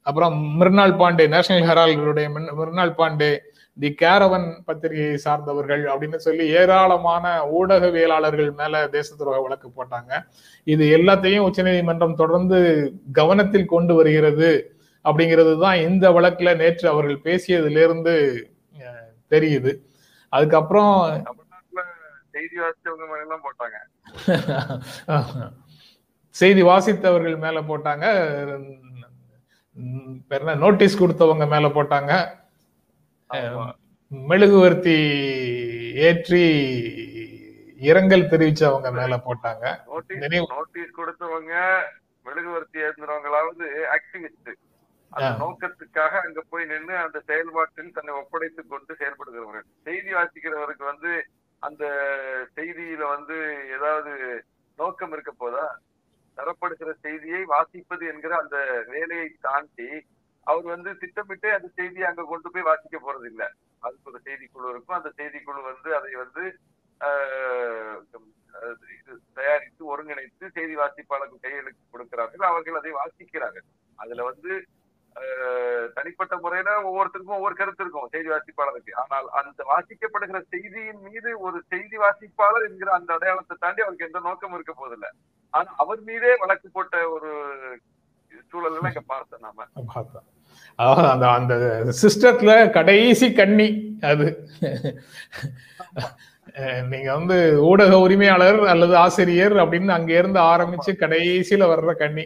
அப்புறம் மிர்னால் பாண்டே நேஷனல் ஹெரால்டுடைய மிர்னால் பாண்டே தி கேரவன் பத்திரிகையை சார்ந்தவர்கள் அப்படின்னு சொல்லி ஏராளமான ஊடகவியலாளர்கள் மேல தேச துரோக வழக்கு போட்டாங்க. இது எல்லாத்தையும் உச்சநீதிமன்றம் தொடர்ந்து கவனத்தில் கொண்டு வருகிறது அப்படிங்கிறது தான் இந்த வழக்குல நேற்று அவர்கள் பேசியதிலிருந்து தெரியுது. அதுக்கப்புறம் செய்தி வாசிச்சவங்க போட்டாங்க. [laughs] செய்தி வாசித்தவர்கள் மேல போட்டாங்க. நோட்டீஸ் கொடுத்தவங்க மேல போட்டாங்க. மெழுகுவர்த்தி ஏற்றி இரங்கல் தெரிவிச்சவங்க மேல போட்டாங்க. நோட்டீஸ் கொடுத்தவங்க மெழுகுவர்த்தி ஏந்திரவங்களாவது ஆக்டிவிஸ்ட் அந்த. நோக்கத்துக்காக அங்க போய் நின்று அந்த செயல்பாட்டில் தன்னை ஒப்படைத்துக் கொண்டு செயல்படுகிறவர்கள். செய்தி வாசிக்கிறவருக்கு வந்து அந்த செய்தியில வந்து ஏதாவது நோக்கம் இருக்க போதா? தரப்படுகிற செய்தியை வாசிப்பது என்கிற அந்த வேலையை தாண்டி அவர் வந்து திட்டமிட்டே அந்த செய்தியை அங்க கொண்டு போய் வாசிக்க போறது இல்ல. அதுக்கு ஒரு செய்திக்குழு இருக்கும். அந்த செய்திக்குழு வந்து அதை வந்து இது தயாரித்து ஒருங்கிணைத்து செய்தி வாசிப்பாளருக்கு கையெழுத்து கொடுக்கிறார்கள். அவர்கள் அதை வாசிக்கிறார்கள். அதுல வந்து ஆஹ், தனிப்பட்ட முறையில ஒவ்வொருத்தருக்கும் ஒவ்வொரு கருத்து இருக்கும் செய்தி வாசிப்பாளருக்கு. ஆனால் அந்த வாசிக்கப்படுகிற செய்தியின் மீது ஒரு செய்தி வாசிப்பாளர் என்கிற அந்த அடையாளத்தை தாண்டி அவருக்கு எந்த நோக்கம் இருக்க போதில்லை ஆனா அவர் மீதே வழக்கு போட்ட ஒரு சூழல் எல்லாம் இங்க பார்த்தோம் நாம. பார்த்தோம். அதாவது அந்த அந்த சிஸ்டத்துல கடைசி கண்ணி அது. நீங்க வந்து ஊடக உரிமையாளர் அல்லது ஆசிரியர் அப்படின்னு அங்க இருந்து ஆரம்பிச்சு கடைசியில வர்ற கண்ணி.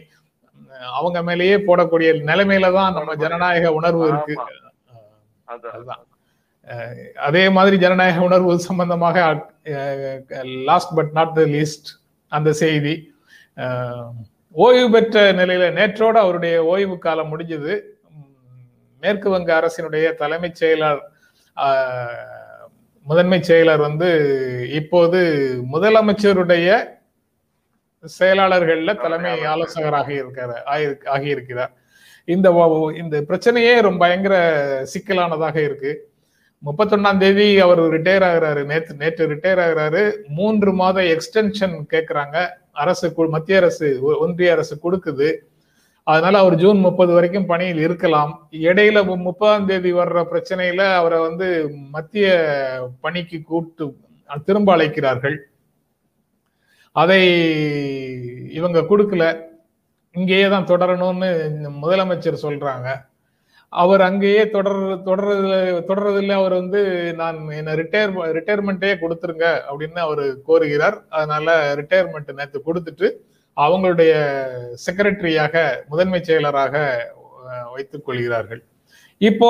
அவங்க மேலேயே போடக்கூடிய நிலைமையில தான் நம்ம ஜனநாயக உணர்வு இருக்கு. அதுதான். அதே மாதிரி ஜனநாயக உணர்வு சம்பந்தமாக last but not the least அந்த செய்தி. ஓய்வு பெற்ற நிலையில நேற்றோட அவருடைய ஓய்வு காலம் முடிஞ்சது. மேற்கு வங்க அரசினுடைய தலைமைச் செயலர் அஹ், முதன்மை செயலர் வந்து இப்போது முதலமைச்சருடைய செயலாளர்கள்ல தலைமை ஆலோசகராக இருக்கிற ஆயிருக்கு- ஆகியிருக்கிறார். இந்த இந்த பிரச்சனையே ரொம்ப பயங்கர சிக்கலானதாக இருக்கு. முப்பத்தொன்னாம் தேதி அவர் ரிட்டையர் ஆகிறாரு. நேற்று நேற்று ரிட்டையர் ஆகிறாரு. மூன்று மாத எக்ஸ்டென்ஷன் கேட்குறாங்க அரசு கு- மத்திய அரசு ஒன்றிய அரசு கொடுக்குது. அதனால அவர் ஜூன் முப்பது வரைக்கும் பணியில் இருக்கலாம். இடையில முப்பதாம் தேதி வர்ற பிரச்சனையில அவரை வந்து மத்திய பணிக்கு கூட்டு திரும்ப அழைக்கிறார்கள். அதை இவங்க கொடுக்கல. இங்கேயே தான் தொடரணும்னு முதலமைச்சர் சொல்றாங்க. அவர் அங்கேயே தொடர் தொடர்றதுல தொடர்றதில்ல அவர் வந்து நான் என்ன ரிட்டையர் ரிட்டையர்மெண்ட்டே கொடுத்துருங்க அப்படின்னு அவர் கோருகிறார். அதனால ரிட்டையர்மெண்ட் நேற்று கொடுத்துட்டு அவங்களுடைய செக்ரட்டரியாக முதன்மை செயலராக வைத்துக் கொள்கிறார்கள். இப்போ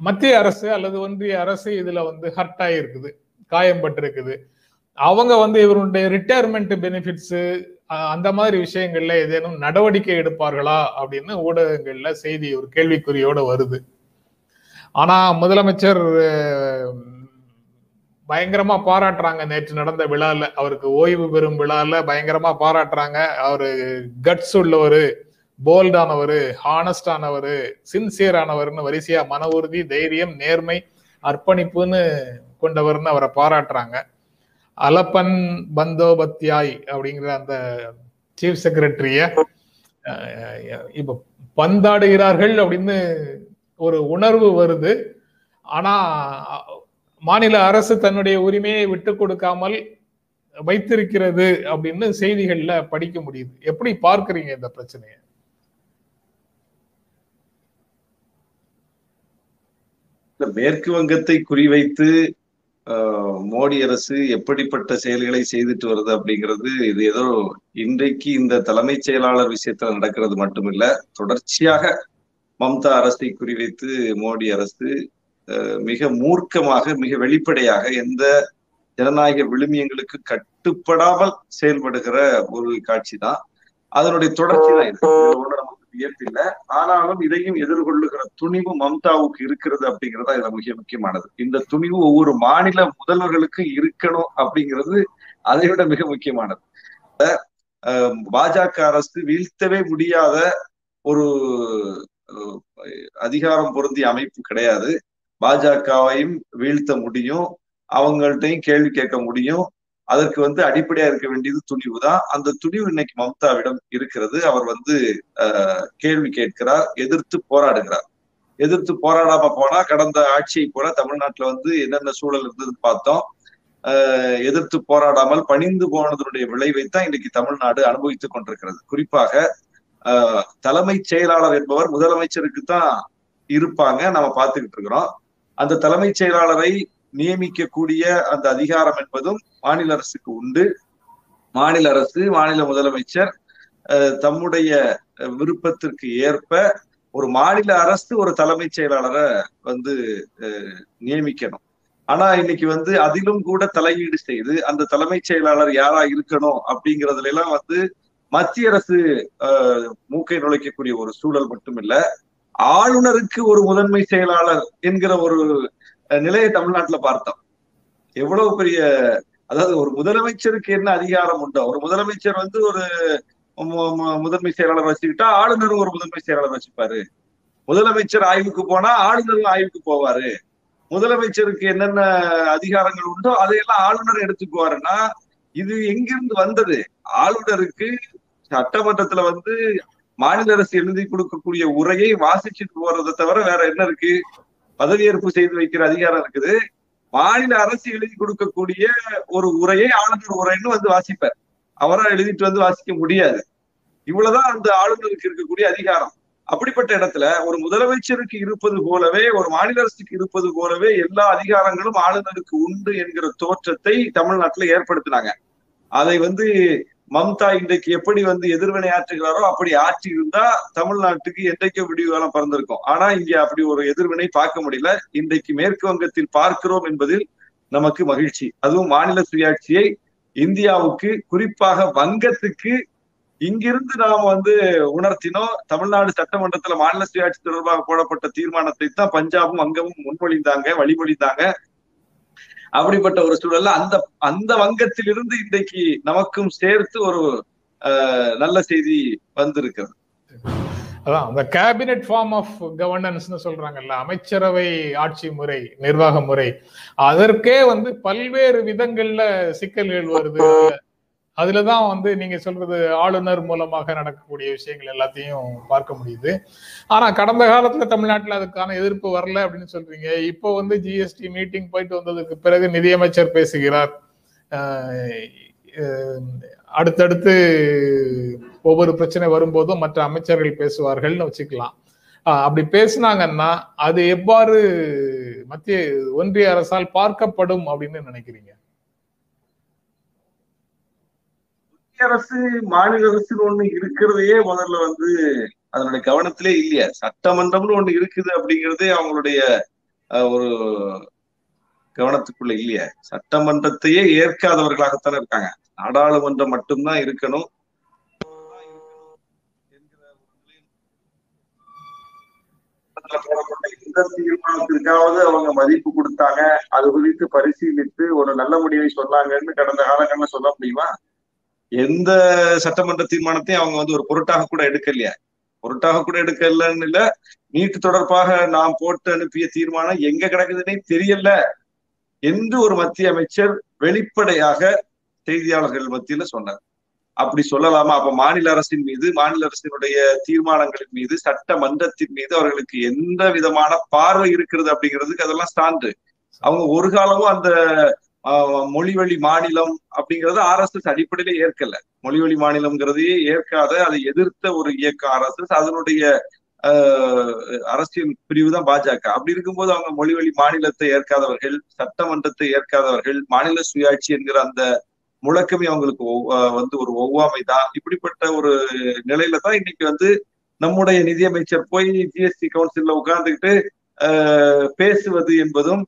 மத்திய அரசு அல்லது ஒன்றிய அரசு இதுல வந்து ஹர்ட் ஆயிருக்குது காயம்பட்டிருக்குது. அவங்க வந்து இவருடைய ரிட்டையர்மெண்ட் பெனிஃபிட்ஸு அந்த மாதிரி விஷயங்கள்ல ஏதேனும் நடவடிக்கை எடுப்பார்களா அப்படின்னு ஊடகங்கள்ல செய்தி ஒரு கேள்விக்குறியோட வருது. ஆனா முதலமைச்சர் பயங்கரமா பாராட்டுறாங்க. நேற்று நடந்த விழால அவருக்கு ஓய்வு பெறும் விழால பயங்கரமா பாராட்டுறாங்க. அவரு கட்ஸ் உள்ளவரு போல்டானவர் ஹானஸ்டானவர் சின்சியரானவர்னு வரிசையா மன உறுதி தைரியம் நேர்மை அர்ப்பணிப்புன்னு கொண்டவர்னு அவரை பாராட்டுறாங்க. அலப்பன் பந்தோபத்யாய் அப்படிங்கிற அந்த சீஃப் செக்ரட்டரிய இப்ப பந்தாடுகிறார்கள் அப்படின்னு ஒரு உணர்வு வருது. ஆனா மாநில அரசு தன்னுடைய உரிமையை விட்டு கொடுக்காமல் வைத்திருக்கிறது அப்படின்னு செய்திகள்ல படிக்க முடியுது. எப்படி பார்க்கறீங்க இந்த பிரச்சனையை? மேற்கு வங்கத்தை குறிவைத்து மோடி அரசு எப்படிப்பட்ட செயல்களை செய்துட்டு வருது அப்படிங்கிறது இது ஏதோ இன்றைக்கு இந்த தலைமைச் செயலாளர் விஷயத்துல நடக்கிறது மட்டுமில்ல தொடர்ச்சியாக மம்தா அரசை குறிவைத்து மோடி அரசு ஆஹ், மிக மூர்க்கமாக மிக வெளிப்படையாக எந்த ஜனநாயக விழுமியங்களுக்கு கட்டுப்படாமல் செயல்படுகிற ஒரு காட்சி தான் அதனுடைய தொடர்ச்சி தான் இது. நமக்கு வியப்பில்ல. ஆனாலும் இதையும் எதிர்கொள்ளுகிற துணிவு மம்தாவுக்கு இருக்கிறது அப்படிங்கிறது இதுல மிக முக்கியமானது. இந்த துணிவு ஒவ்வொரு மாநில முதல்வர்களுக்கு இருக்கணும் அப்படிங்கிறது அதை விட மிக முக்கியமானது. பாஜக அரசு வீழ்த்தவே முடியாத ஒரு அதிகாரம் பொருந்திய அமைப்பு கிடையாது. பாஜகவையும் வீழ்த்த முடியும். அவங்கள்ட்டையும் கேள்வி கேட்க முடியும். அதற்கு வந்து அடிப்படையா இருக்க வேண்டியது துணிவு தான் அந்த துணிவு இன்னைக்கு மம்தாவிடம் இருக்கிறது. அவர் வந்து கேள்வி கேட்கிறார் எதிர்த்து போராடுகிறார். எதிர்த்து போராடாம போனா கடந்த ஆட்சியை போல தமிழ்நாட்டுல வந்து என்னென்ன சூழல் இருந்ததுன்னு பார்த்தோம். எதிர்த்து போராடாமல் பணிந்து போனதனுடைய விளைவைத்தான் இன்னைக்கு தமிழ்நாடு அனுபவித்துக் கொண்டிருக்கிறது. குறிப்பாக அஹ், தலைமைச் செயலாளர் என்பவர் முதலமைச்சருக்கு தான் இருப்பாங்க. நம்ம பார்த்துக்கிட்டு இருக்கிறோம். அந்த தலைமைச் செயலாளரை நியமிக்கக்கூடிய அந்த அதிகாரம் என்பதும் மாநில அரசுக்கு உண்டு. மாநில அரசு மாநில முதலமைச்சர் அஹ், தம்முடைய விருப்பத்திற்கு ஏற்ப ஒரு மாநில அரசு ஒரு தலைமைச் செயலாளரை வந்து நியமிக்கணும். ஆனா இன்னைக்கு வந்து அதிலும் கூட தலையீடு செய்து அந்த தலைமைச் செயலாளர் யாரா இருக்கணும் அப்படிங்கறதுல எல்லாம் வந்து மத்திய அரசு ஆஹ், மூக்கை நுழைக்கக்கூடிய ஒரு சூழல் மட்டும் இல்ல ஆளுநருக்கு ஒரு முதன்மை செயலாளர் என்கிற ஒரு நிலையை தமிழ்நாட்டுல பார்த்தோம். எவ்வளவு பெரிய அதாவது ஒரு முதலமைச்சருக்கு என்ன அதிகாரம் உண்டோ ஒரு முதலமைச்சர் வந்து ஒரு முதன்மை செயலாளர் வச்சுக்கிட்டா ஆளுநரும் ஒரு முதன்மை செயலாளர் வச்சுப்பாரு. முதலமைச்சர் ஆய்வுக்கு போனா ஆளுநரும் ஆய்வுக்கு போவாரு. முதலமைச்சருக்கு என்னென்ன அதிகாரங்கள் உண்டோ அதையெல்லாம் ஆளுநர் எடுத்துக்குவாருன்னா இது எங்கிருந்து வந்தது? ஆளுநருக்கு சட்டமன்றத்துல வந்து மாநில அரசு எழுதி கொடுக்கக்கூடிய உரையை வாசிச்சுட்டு போறதை தவிர வேற என்ன இருக்கு? பதவியேற்பு செய்து வைக்கிற அதிகாரம் இருக்குது. மாநில அரசு எழுதி கொடுக்கக்கூடிய ஒரு உரையை ஆளுநர் உரைன்னு வந்து வாசிப்பார். அவரா எழுதிட்டு வந்து வாசிக்க முடியாது. இவ்வளவுதான் அந்த ஆளுநருக்கு இருக்கக்கூடிய அதிகாரம். அப்படிப்பட்ட இடத்துல ஒரு முதலமைச்சருக்கு இருப்பது போலவே ஒரு மாநில அரசுக்கு இருப்பது போலவே எல்லா அதிகாரங்களும் ஆளுநருக்கு உண்டு என்கிற தோற்றத்தை தமிழ்நாட்டுல ஏற்படுத்தினாங்க. அதை வந்து மம்தா இன்றைக்கு எப்படி வந்து எதிர்வினை ஆற்றுகிறாரோ அப்படி ஆற்றி இருந்தா தமிழ்நாட்டுக்கு என்றைக்கோ விடிவு பறந்திருக்கும் பிறந்திருக்கும். ஆனா இங்க அப்படி ஒரு எதிர்வினை பார்க்க முடியல. இன்றைக்கு மேற்கு வங்கத்தில் பார்க்கிறோம் என்பதில் நமக்கு மகிழ்ச்சி. அதுவும் மாநில சுயாட்சியை இந்தியாவுக்கு குறிப்பாக வங்கத்துக்கு இங்கிருந்து நாம் வந்து உணர்த்தினோம். தமிழ்நாடு சட்டமன்றத்துல மாநில சுயாட்சி தொடர்பாக போடப்பட்ட தீர்மானத்தை தான் பஞ்சாபும் அங்கமும் முன்மொழிந்தாங்க வழிமொழிந்தாங்க. அப்படிப்பட்ட ஒரு சூழல்ல அந்த அந்த வங்கத்திலிருந்து இன்றைக்கு நமக்கும் சேர்த்து ஒரு அஹ், நல்ல செய்தி வந்திருக்கிறது. அதான் அந்த கேபினெட் ஃபார்ம் ஆஃப் கவர்னன்ஸ்னு சொல்றாங்கல்ல அமைச்சரவை ஆட்சி முறை நிர்வாக முறை. அதற்கே வந்து பல்வேறு விதங்கள்ல சிக்கல்கள் வருது. அதுலதான் வந்து நீங்க சொல்றது ஆளுநர் மூலமாக நடக்கக்கூடிய விஷயங்கள் எல்லாத்தையும் பார்க்க முடியுது. ஆனா கடந்த காலத்துல தமிழ்நாட்டில் அதுக்கான எதிர்ப்பு வரல அப்படின்னு சொல்றீங்க. இப்போ வந்து ஜிஎஸ்டி மீட்டிங் போயிட்டு வந்ததுக்கு பிறகு நிதியமைச்சர் பேசுகிறார். அடுத்தடுத்து ஒவ்வொரு பிரச்சனை வரும்போதும் மற்ற அமைச்சர்கள் பேசுவார்கள்னு வச்சுக்கலாம். அப்படி பேசினாங்கன்னா அது எவ்வாறு மத்திய ஒன்றிய அரசால் பார்க்கப்படும் அப்படின்னு நினைக்கிறீங்க? மத்திய அரசு மாநில அரசுன்னு ஒண்ணு இருக்கிறதையே முதல்ல வந்து அதனுடைய கவனத்திலே இல்லையா? சட்டமன்றம்னு ஒண்ணு இருக்குது அப்படிங்கிறதே அவங்களுடைய ஒரு கவனத்துக்குள்ள இல்லையா? சட்டமன்றத்தையே ஏற்காதவர்களாகத்தானே இருக்காங்க. நாடாளுமன்றம் மட்டும்தான் இருக்கணும். இந்த தீர்மானத்திற்காவது அவங்க மதிப்பு கொடுத்தாங்க. அது குறித்து பரிசீலித்து ஒரு நல்ல முடிவை சொன்னாங்கன்னு கடந்த காலங்கள்ல சொல்ல முடியுமா? எந்த சட்டமன்ற தீர்மானத்தையும் அவங்க வந்து ஒரு பொருட்டாக கூட எடுக்கலையா? பொருட்டாக கூட எடுக்கலன்னு இல்ல நீட்டு தொடர்பாக நாம் போட்டு அனுப்பிய தீர்மானம் எங்க கிடக்குதுன்னே தெரியல என்று ஒரு மத்திய அமைச்சர் வெளிப்படையாக செய்தியாளர்கள் மத்தியில சொன்னார். அப்படி சொல்லலாமா? அப்ப மாநில அரசின் மீது மாநில அரசினுடைய தீர்மானங்களின் மீது சட்டமன்றத்தின் மீது அவர்களுக்கு எந்த விதமான பார்வை இருக்கிறது அப்படிங்கிறதுக்கு அதெல்லாம் ஸ்டாண்டு அவங்க ஒரு காலமும் அந்த மொழிவழி மாநிலம் அப்படிங்கறது ஆர்எஸ்எஸ் அடிப்படையில ஏற்கல. மொழிவழி மாநிலம்ங்கிறதையே ஏற்காத அதை எதிர்த்த ஒரு இயக்கம் ஆர்எஸ்எஸ். அதனுடைய அரசியல் பிரிவு தான் பாஜக. அப்படி இருக்கும்போது அவங்க மொழிவழி மாநிலத்தை ஏற்காதவர்கள் சட்டமன்றத்தை ஏற்காதவர்கள் மாநில சுயாட்சி என்கிற அந்த முழக்கமே அவங்களுக்கு வந்து ஒரு ஒவ்வாமை தான். இப்படிப்பட்ட ஒரு நிலையில தான் இன்னைக்கு வந்து நம்முடைய நிதியமைச்சர் போய் ஜிஎஸ்டி கவுன்சில்ல உட்கார்ந்துக்கிட்டு பேசுவது என்பதும்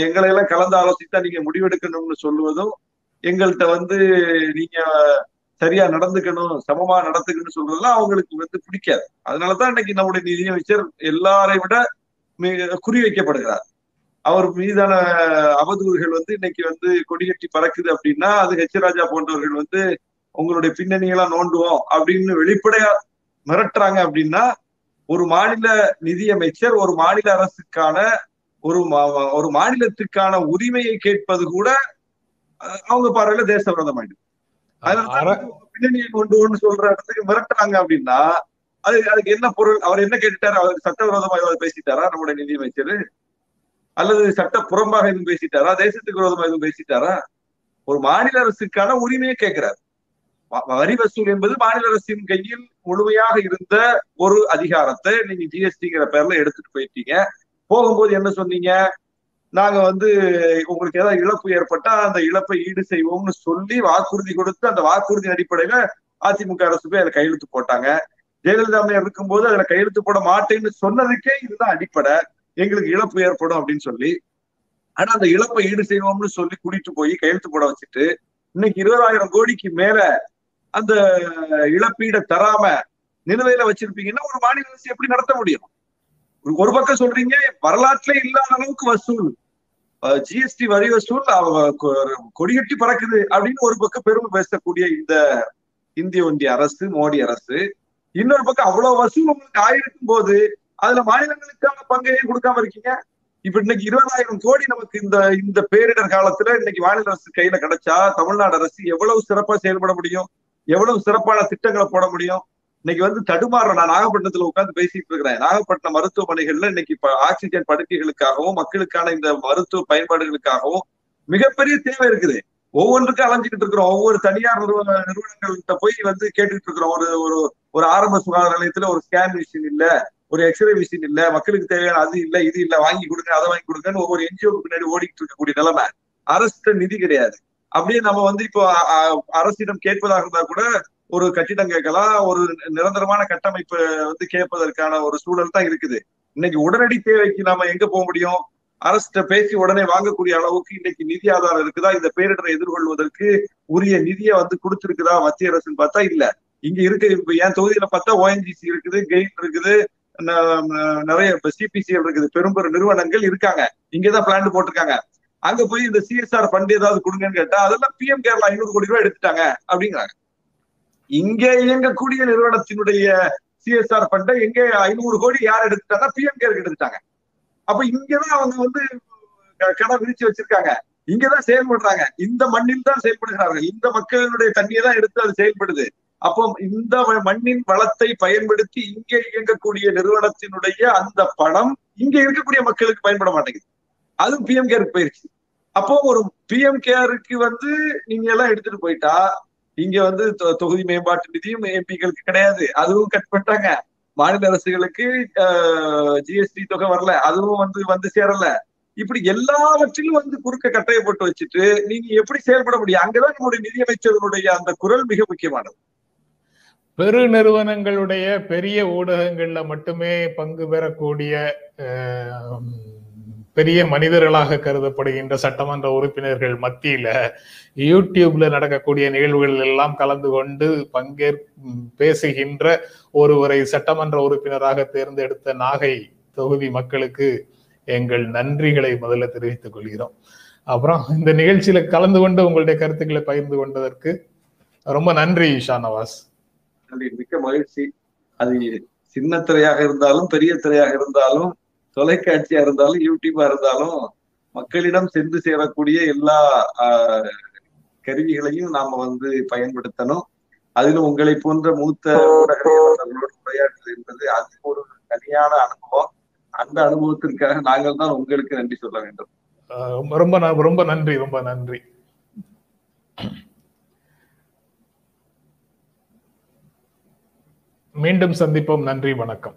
எங்களை எல்லாம் கலந்து ஆலோசித்தா நீங்க முடிவெடுக்கணும்னு சொல்லுவதும் எங்கள்கிட்ட வந்து நீங்க சரியா நடந்துக்கணும் சமமா நடத்துக்கணும்னு சொல்றதுலாம் அவங்களுக்கு வந்து பிடிக்காது. அதனாலதான் இன்னைக்கு நம்முடைய நிதியமைச்சர் எல்லாரை விட மிக குறி வைக்கப்படுகிறார் அவர் மீதான அவதூறுகள் வந்து இன்னைக்கு வந்து கொடிகட்டி பறக்குது அப்படின்னா அது ஹெச் ராஜா போன்றவர்கள் வந்து உங்களுடைய பின்னணியெல்லாம் நோண்டுவோம் அப்படின்னு வெளிப்படையா மிரட்டுறாங்க அப்படின்னா ஒரு மாநில நிதியமைச்சர் ஒரு மாநில அரசுக்கான ஒரு மா- ஒரு மாநிலத்துக்கான உரிமையை கேட்பது கூட அவங்க பார்வையில தேச அதனால அர- பின்னணியை கொண்டு ஒன்று சொல்ற இடத்துக்கு மிரட்டுறாங்க அப்படின்னா அது அதுக்கு என்ன பொருள் அவர் என்ன கேட்டுட்டாரு அவர் சட்டவிரோதமா ஏதாவது பேசிட்டாரா நம்முடைய நிதியமைச்சர் அல்லது சட்ட புறம்பாக எதுவும் பேசிட்டாரா தேசத்துக்கு விரோதமா எதுவும் பேசிட்டாரா? ஒரு மாநில அரசுக்கான உரிமையை கேட்கிறார். வரி வசூல் என்பது மாநில அரசின் கையில் முழுமையாக இருந்த ஒரு அதிகாரத்தை நீங்க ஜிஎஸ்டிங்கிற பேர்ல எடுத்துட்டு போயிட்டீங்க. போகும்போது என்ன சொன்னீங்க? நாங்க வந்து உங்களுக்கு ஏதாவது இழப்பு ஏற்பட்டா அந்த இழப்பை ஈடு செய்வோம்னு சொல்லி வாக்குறுதி கொடுத்து அந்த வாக்குறுதி அடிப்படையில அதிமுக அரசு போய் அதுல கையெழுத்து போட்டாங்க. ஜெயலலிதா அம்மையார் இருக்கும்போது அதுல கையெழுத்து போட மாட்டேன்னு சொன்னதுக்கே இதுதான் அடிப்படை. எங்களுக்கு இழப்பு ஏற்படும் அப்படின்னு சொல்லி. ஆனா அந்த இழப்பை ஈடு செய்வோம்னு சொல்லி கூட்டிட்டு போய் கையெழுத்து போட வச்சுட்டு இன்னைக்கு இருபதாயிரம் கோடிக்கு மேல அந்த இழப்பீடை தராம நிலுவையில வச்சிருப்பீங்கன்னா ஒரு மாநில அரசு எப்படி நடத்த முடியும்? ஒரு- பக்கம் சொல்றீங்க வரலாற்றுல இல்லாத அளவுக்கு வசூல். ஜிஎஸ்டி வரி வசூல் அவ- கொ- கொடிகட்டி பறக்குது அப்படின்னு ஒரு பக்கம் பெருமை பேசக்கூடிய இந்த இந்திய ஒன்றிய அரசு மோடி அரசு. இன்னொரு பக்கம் அவ்வளவு வசூல் உங்களுக்கு ஆயிருக்கும் போது அதுல மாநிலங்களுக்கான பங்கையும் கொடுக்காம இருக்கீங்க? இப்ப இன்னைக்கு இருபதாயிரம் கோடி நமக்கு இந்த இந்த பேரிடர் காலத்துல இன்னைக்கு மாநில அரசு கையில கிடைச்சா தமிழ்நாடு அரசு எவ்வளவு சிறப்பா செயல்பட முடியும்? எவ்வளவு சிறப்பான திட்டங்களை போட முடியும்? இன்னைக்கு வந்து தடுமாறுற நான் நாகப்பட்டினத்துல உட்காந்து பேசிட்டு இருக்கிறேன். நாகப்பட்டினம் மருத்துவமனைகள்ல இன்னைக்கு ஆக்சிஜன் படுக்கைகளுக்காகவும் மக்களுக்கான இந்த மருத்துவ பயன்பாடுகளுக்காகவும் மிகப்பெரிய தேவை இருக்குது. ஒவ்வொன்றுக்கும் அலைஞ்சிக்கிட்டு இருக்கிறோம். ஒவ்வொரு தனியார் நிறுவன நிறுவனங்கள்கிட்ட போய் வந்து கேட்டுட்டு இருக்கிறோம். ஒரு ஒரு ஒரு ஆரம்ப சுகாதார நிலையத்துல ஒரு ஸ்கேன் மிஷின் இல்ல ஒரு எக்ஸ்ரே மிஷின் இல்ல மக்களுக்கு தேவையான அது இல்ல இது இல்ல வாங்கி கொடுங்க அதை வாங்கி கொடுங்கன்னு ஒவ்வொரு என்ஜிஓக்கு பின்னாடி ஓடிட்டு இருக்கக்கூடிய நிலைமை. அரசு நிதி கிடையாது. அப்படியே நம்ம வந்து இப்போ அரசிடம் கேட்பதாக இருந்தா கூட ஒரு கட்டிடம் கேட்கலாம் ஒரு நிரந்தரமான கட்டமைப்பு வந்து கேட்பதற்கான ஒரு சூழல் தான் இருக்குது. இன்னைக்கு உடனடி தேவைக்கு நாம எங்க போக முடியும்? அரசு பேசி உடனே வாங்கக்கூடிய அளவுக்கு இன்னைக்கு நிதி ஆதாரம் இருக்குதா? இந்த பேரிடரை எதிர்கொள்வதற்கு உரிய நிதியை வந்து கொடுத்திருக்குதா மத்திய அரசுன்னு பார்த்தா இல்ல. இங்க இருக்கு இப்ப என் தொகுதியில பார்த்தா ஓஎன்ஜிசி இருக்குது கெயின் இருக்குது நிறைய சிபிசிஎல் இருக்குது பெரும்பெரும் நிறுவனங்கள் இருக்காங்க. இங்கதான் பிளான் போட்டிருக்காங்க. அங்க போய் இந்த சிஎஸ்ஆர் ஃபண்ட் ஏதாவது கொடுங்கன்னு கேட்டா அதெல்லாம் பிஎம் கேரளா ஐநூறு கோடி ரூபாய் எடுத்துட்டாங்க அப்படிங்கிறாங்க. இங்கே இயங்கக்கூடிய நிறுவனத்தினுடைய சிஎஸ்ஆர் ஃபண்டை எங்கே ஐநூறு கோடி யார் எடுத்துட்டாங்க? பிஎம் கேருக்கு எடுத்துட்டாங்க அப்ப இங்கதான் அவங்க வந்து கடை விரிச்சு வச்சிருக்காங்க. இங்கதான் செயல்படுறாங்க. இந்த மண்ணில் தான் செயல்படுகிறார்கள். இந்த மக்களினுடைய தண்ணியை தான் எடுத்து அது செயல்படுது. அப்போ இந்த மண்ணின் வளத்தை பயன்படுத்தி இங்கே இயங்கக்கூடிய நிறுவனத்தினுடைய அந்த பணம் இங்க இருக்கக்கூடிய மக்களுக்கு பயன்பட மாட்டேங்குது. அதுவும் பிஎம் கேருக்கு போயிருச்சு. அப்போ ஒரு பிஎம் கேருக்கு வந்து நீங்க எல்லாம் எடுத்துட்டு போயிட்டா இங்க வந்து தொ- தொகுதி மேம்பாட்டு நிதியும் எம்பிக்களுக்கு கிடையாது. அதுவும் கட் பண்ணிட்டாங்க. மாநில அரசுகளுக்கு ஜிஎஸ்டி தொகை வரல. அதுவும் வந்து வந்து சேரல. இப்படி எல்லாவற்றிலும் வந்து குறுக்க கட்டையை போட்டு வச்சுட்டு நீங்க எப்படி செயல்பட முடியும்? அங்கதான் நம்முடைய நிதியமைச்சர்களுடைய அந்த குரல் மிக முக்கியமானது. பெரு நிறுவனங்களுடைய பெரிய ஊடகங்கள்ல மட்டுமே பங்கு பெறக்கூடிய பெரிய மனிதர்களாக கருதப்படுகின்ற சட்டமன்ற உறுப்பினர்கள் மத்தியில யூடியூப்ல நடக்கக்கூடிய நிகழ்வுகள் எல்லாம் கலந்து கொண்டு பங்கேற் பேசுகின்ற ஒருவரை சட்டமன்ற உறுப்பினராக தேர்ந்தெடுத்த நாகை தொகுதி மக்களுக்கு எங்கள் நன்றிகளை முதல்ல தெரிவித்துக் கொள்கிறோம். அப்புறம் இந்த நிகழ்ச்சியில கலந்து கொண்டு உங்களுடைய கருத்துக்களை பகிர்ந்து கொண்டதற்கு ரொம்ப நன்றி ஷானவாஸ். நன்றி. மிக்க மகிழ்ச்சி. அது சின்ன திரையாக இருந்தாலும் பெரிய திரையாக இருந்தாலும் தொலைக்காட்சியா இருந்தாலும் யூடியூபா இருந்தாலும் மக்களிடம் சென்று சேரக்கூடிய எல்லா ஆஹ், கருவிகளையும் நாம வந்து பயன்படுத்தணும். அதிலும் உங்களை போன்ற மூத்த ஊடகங்களோடு உரையாடுவது என்பது அது ஒரு தனியான அனுபவம். அந்த அனுபவத்திற்காக நாங்கள் தான் உங்களுக்கு நன்றி சொல்ல வேண்டும். ரொம்ப ரொம்ப ரொம்ப நன்றி ரொம்ப நன்றி. மீண்டும் சந்திப்போம். நன்றி வணக்கம்.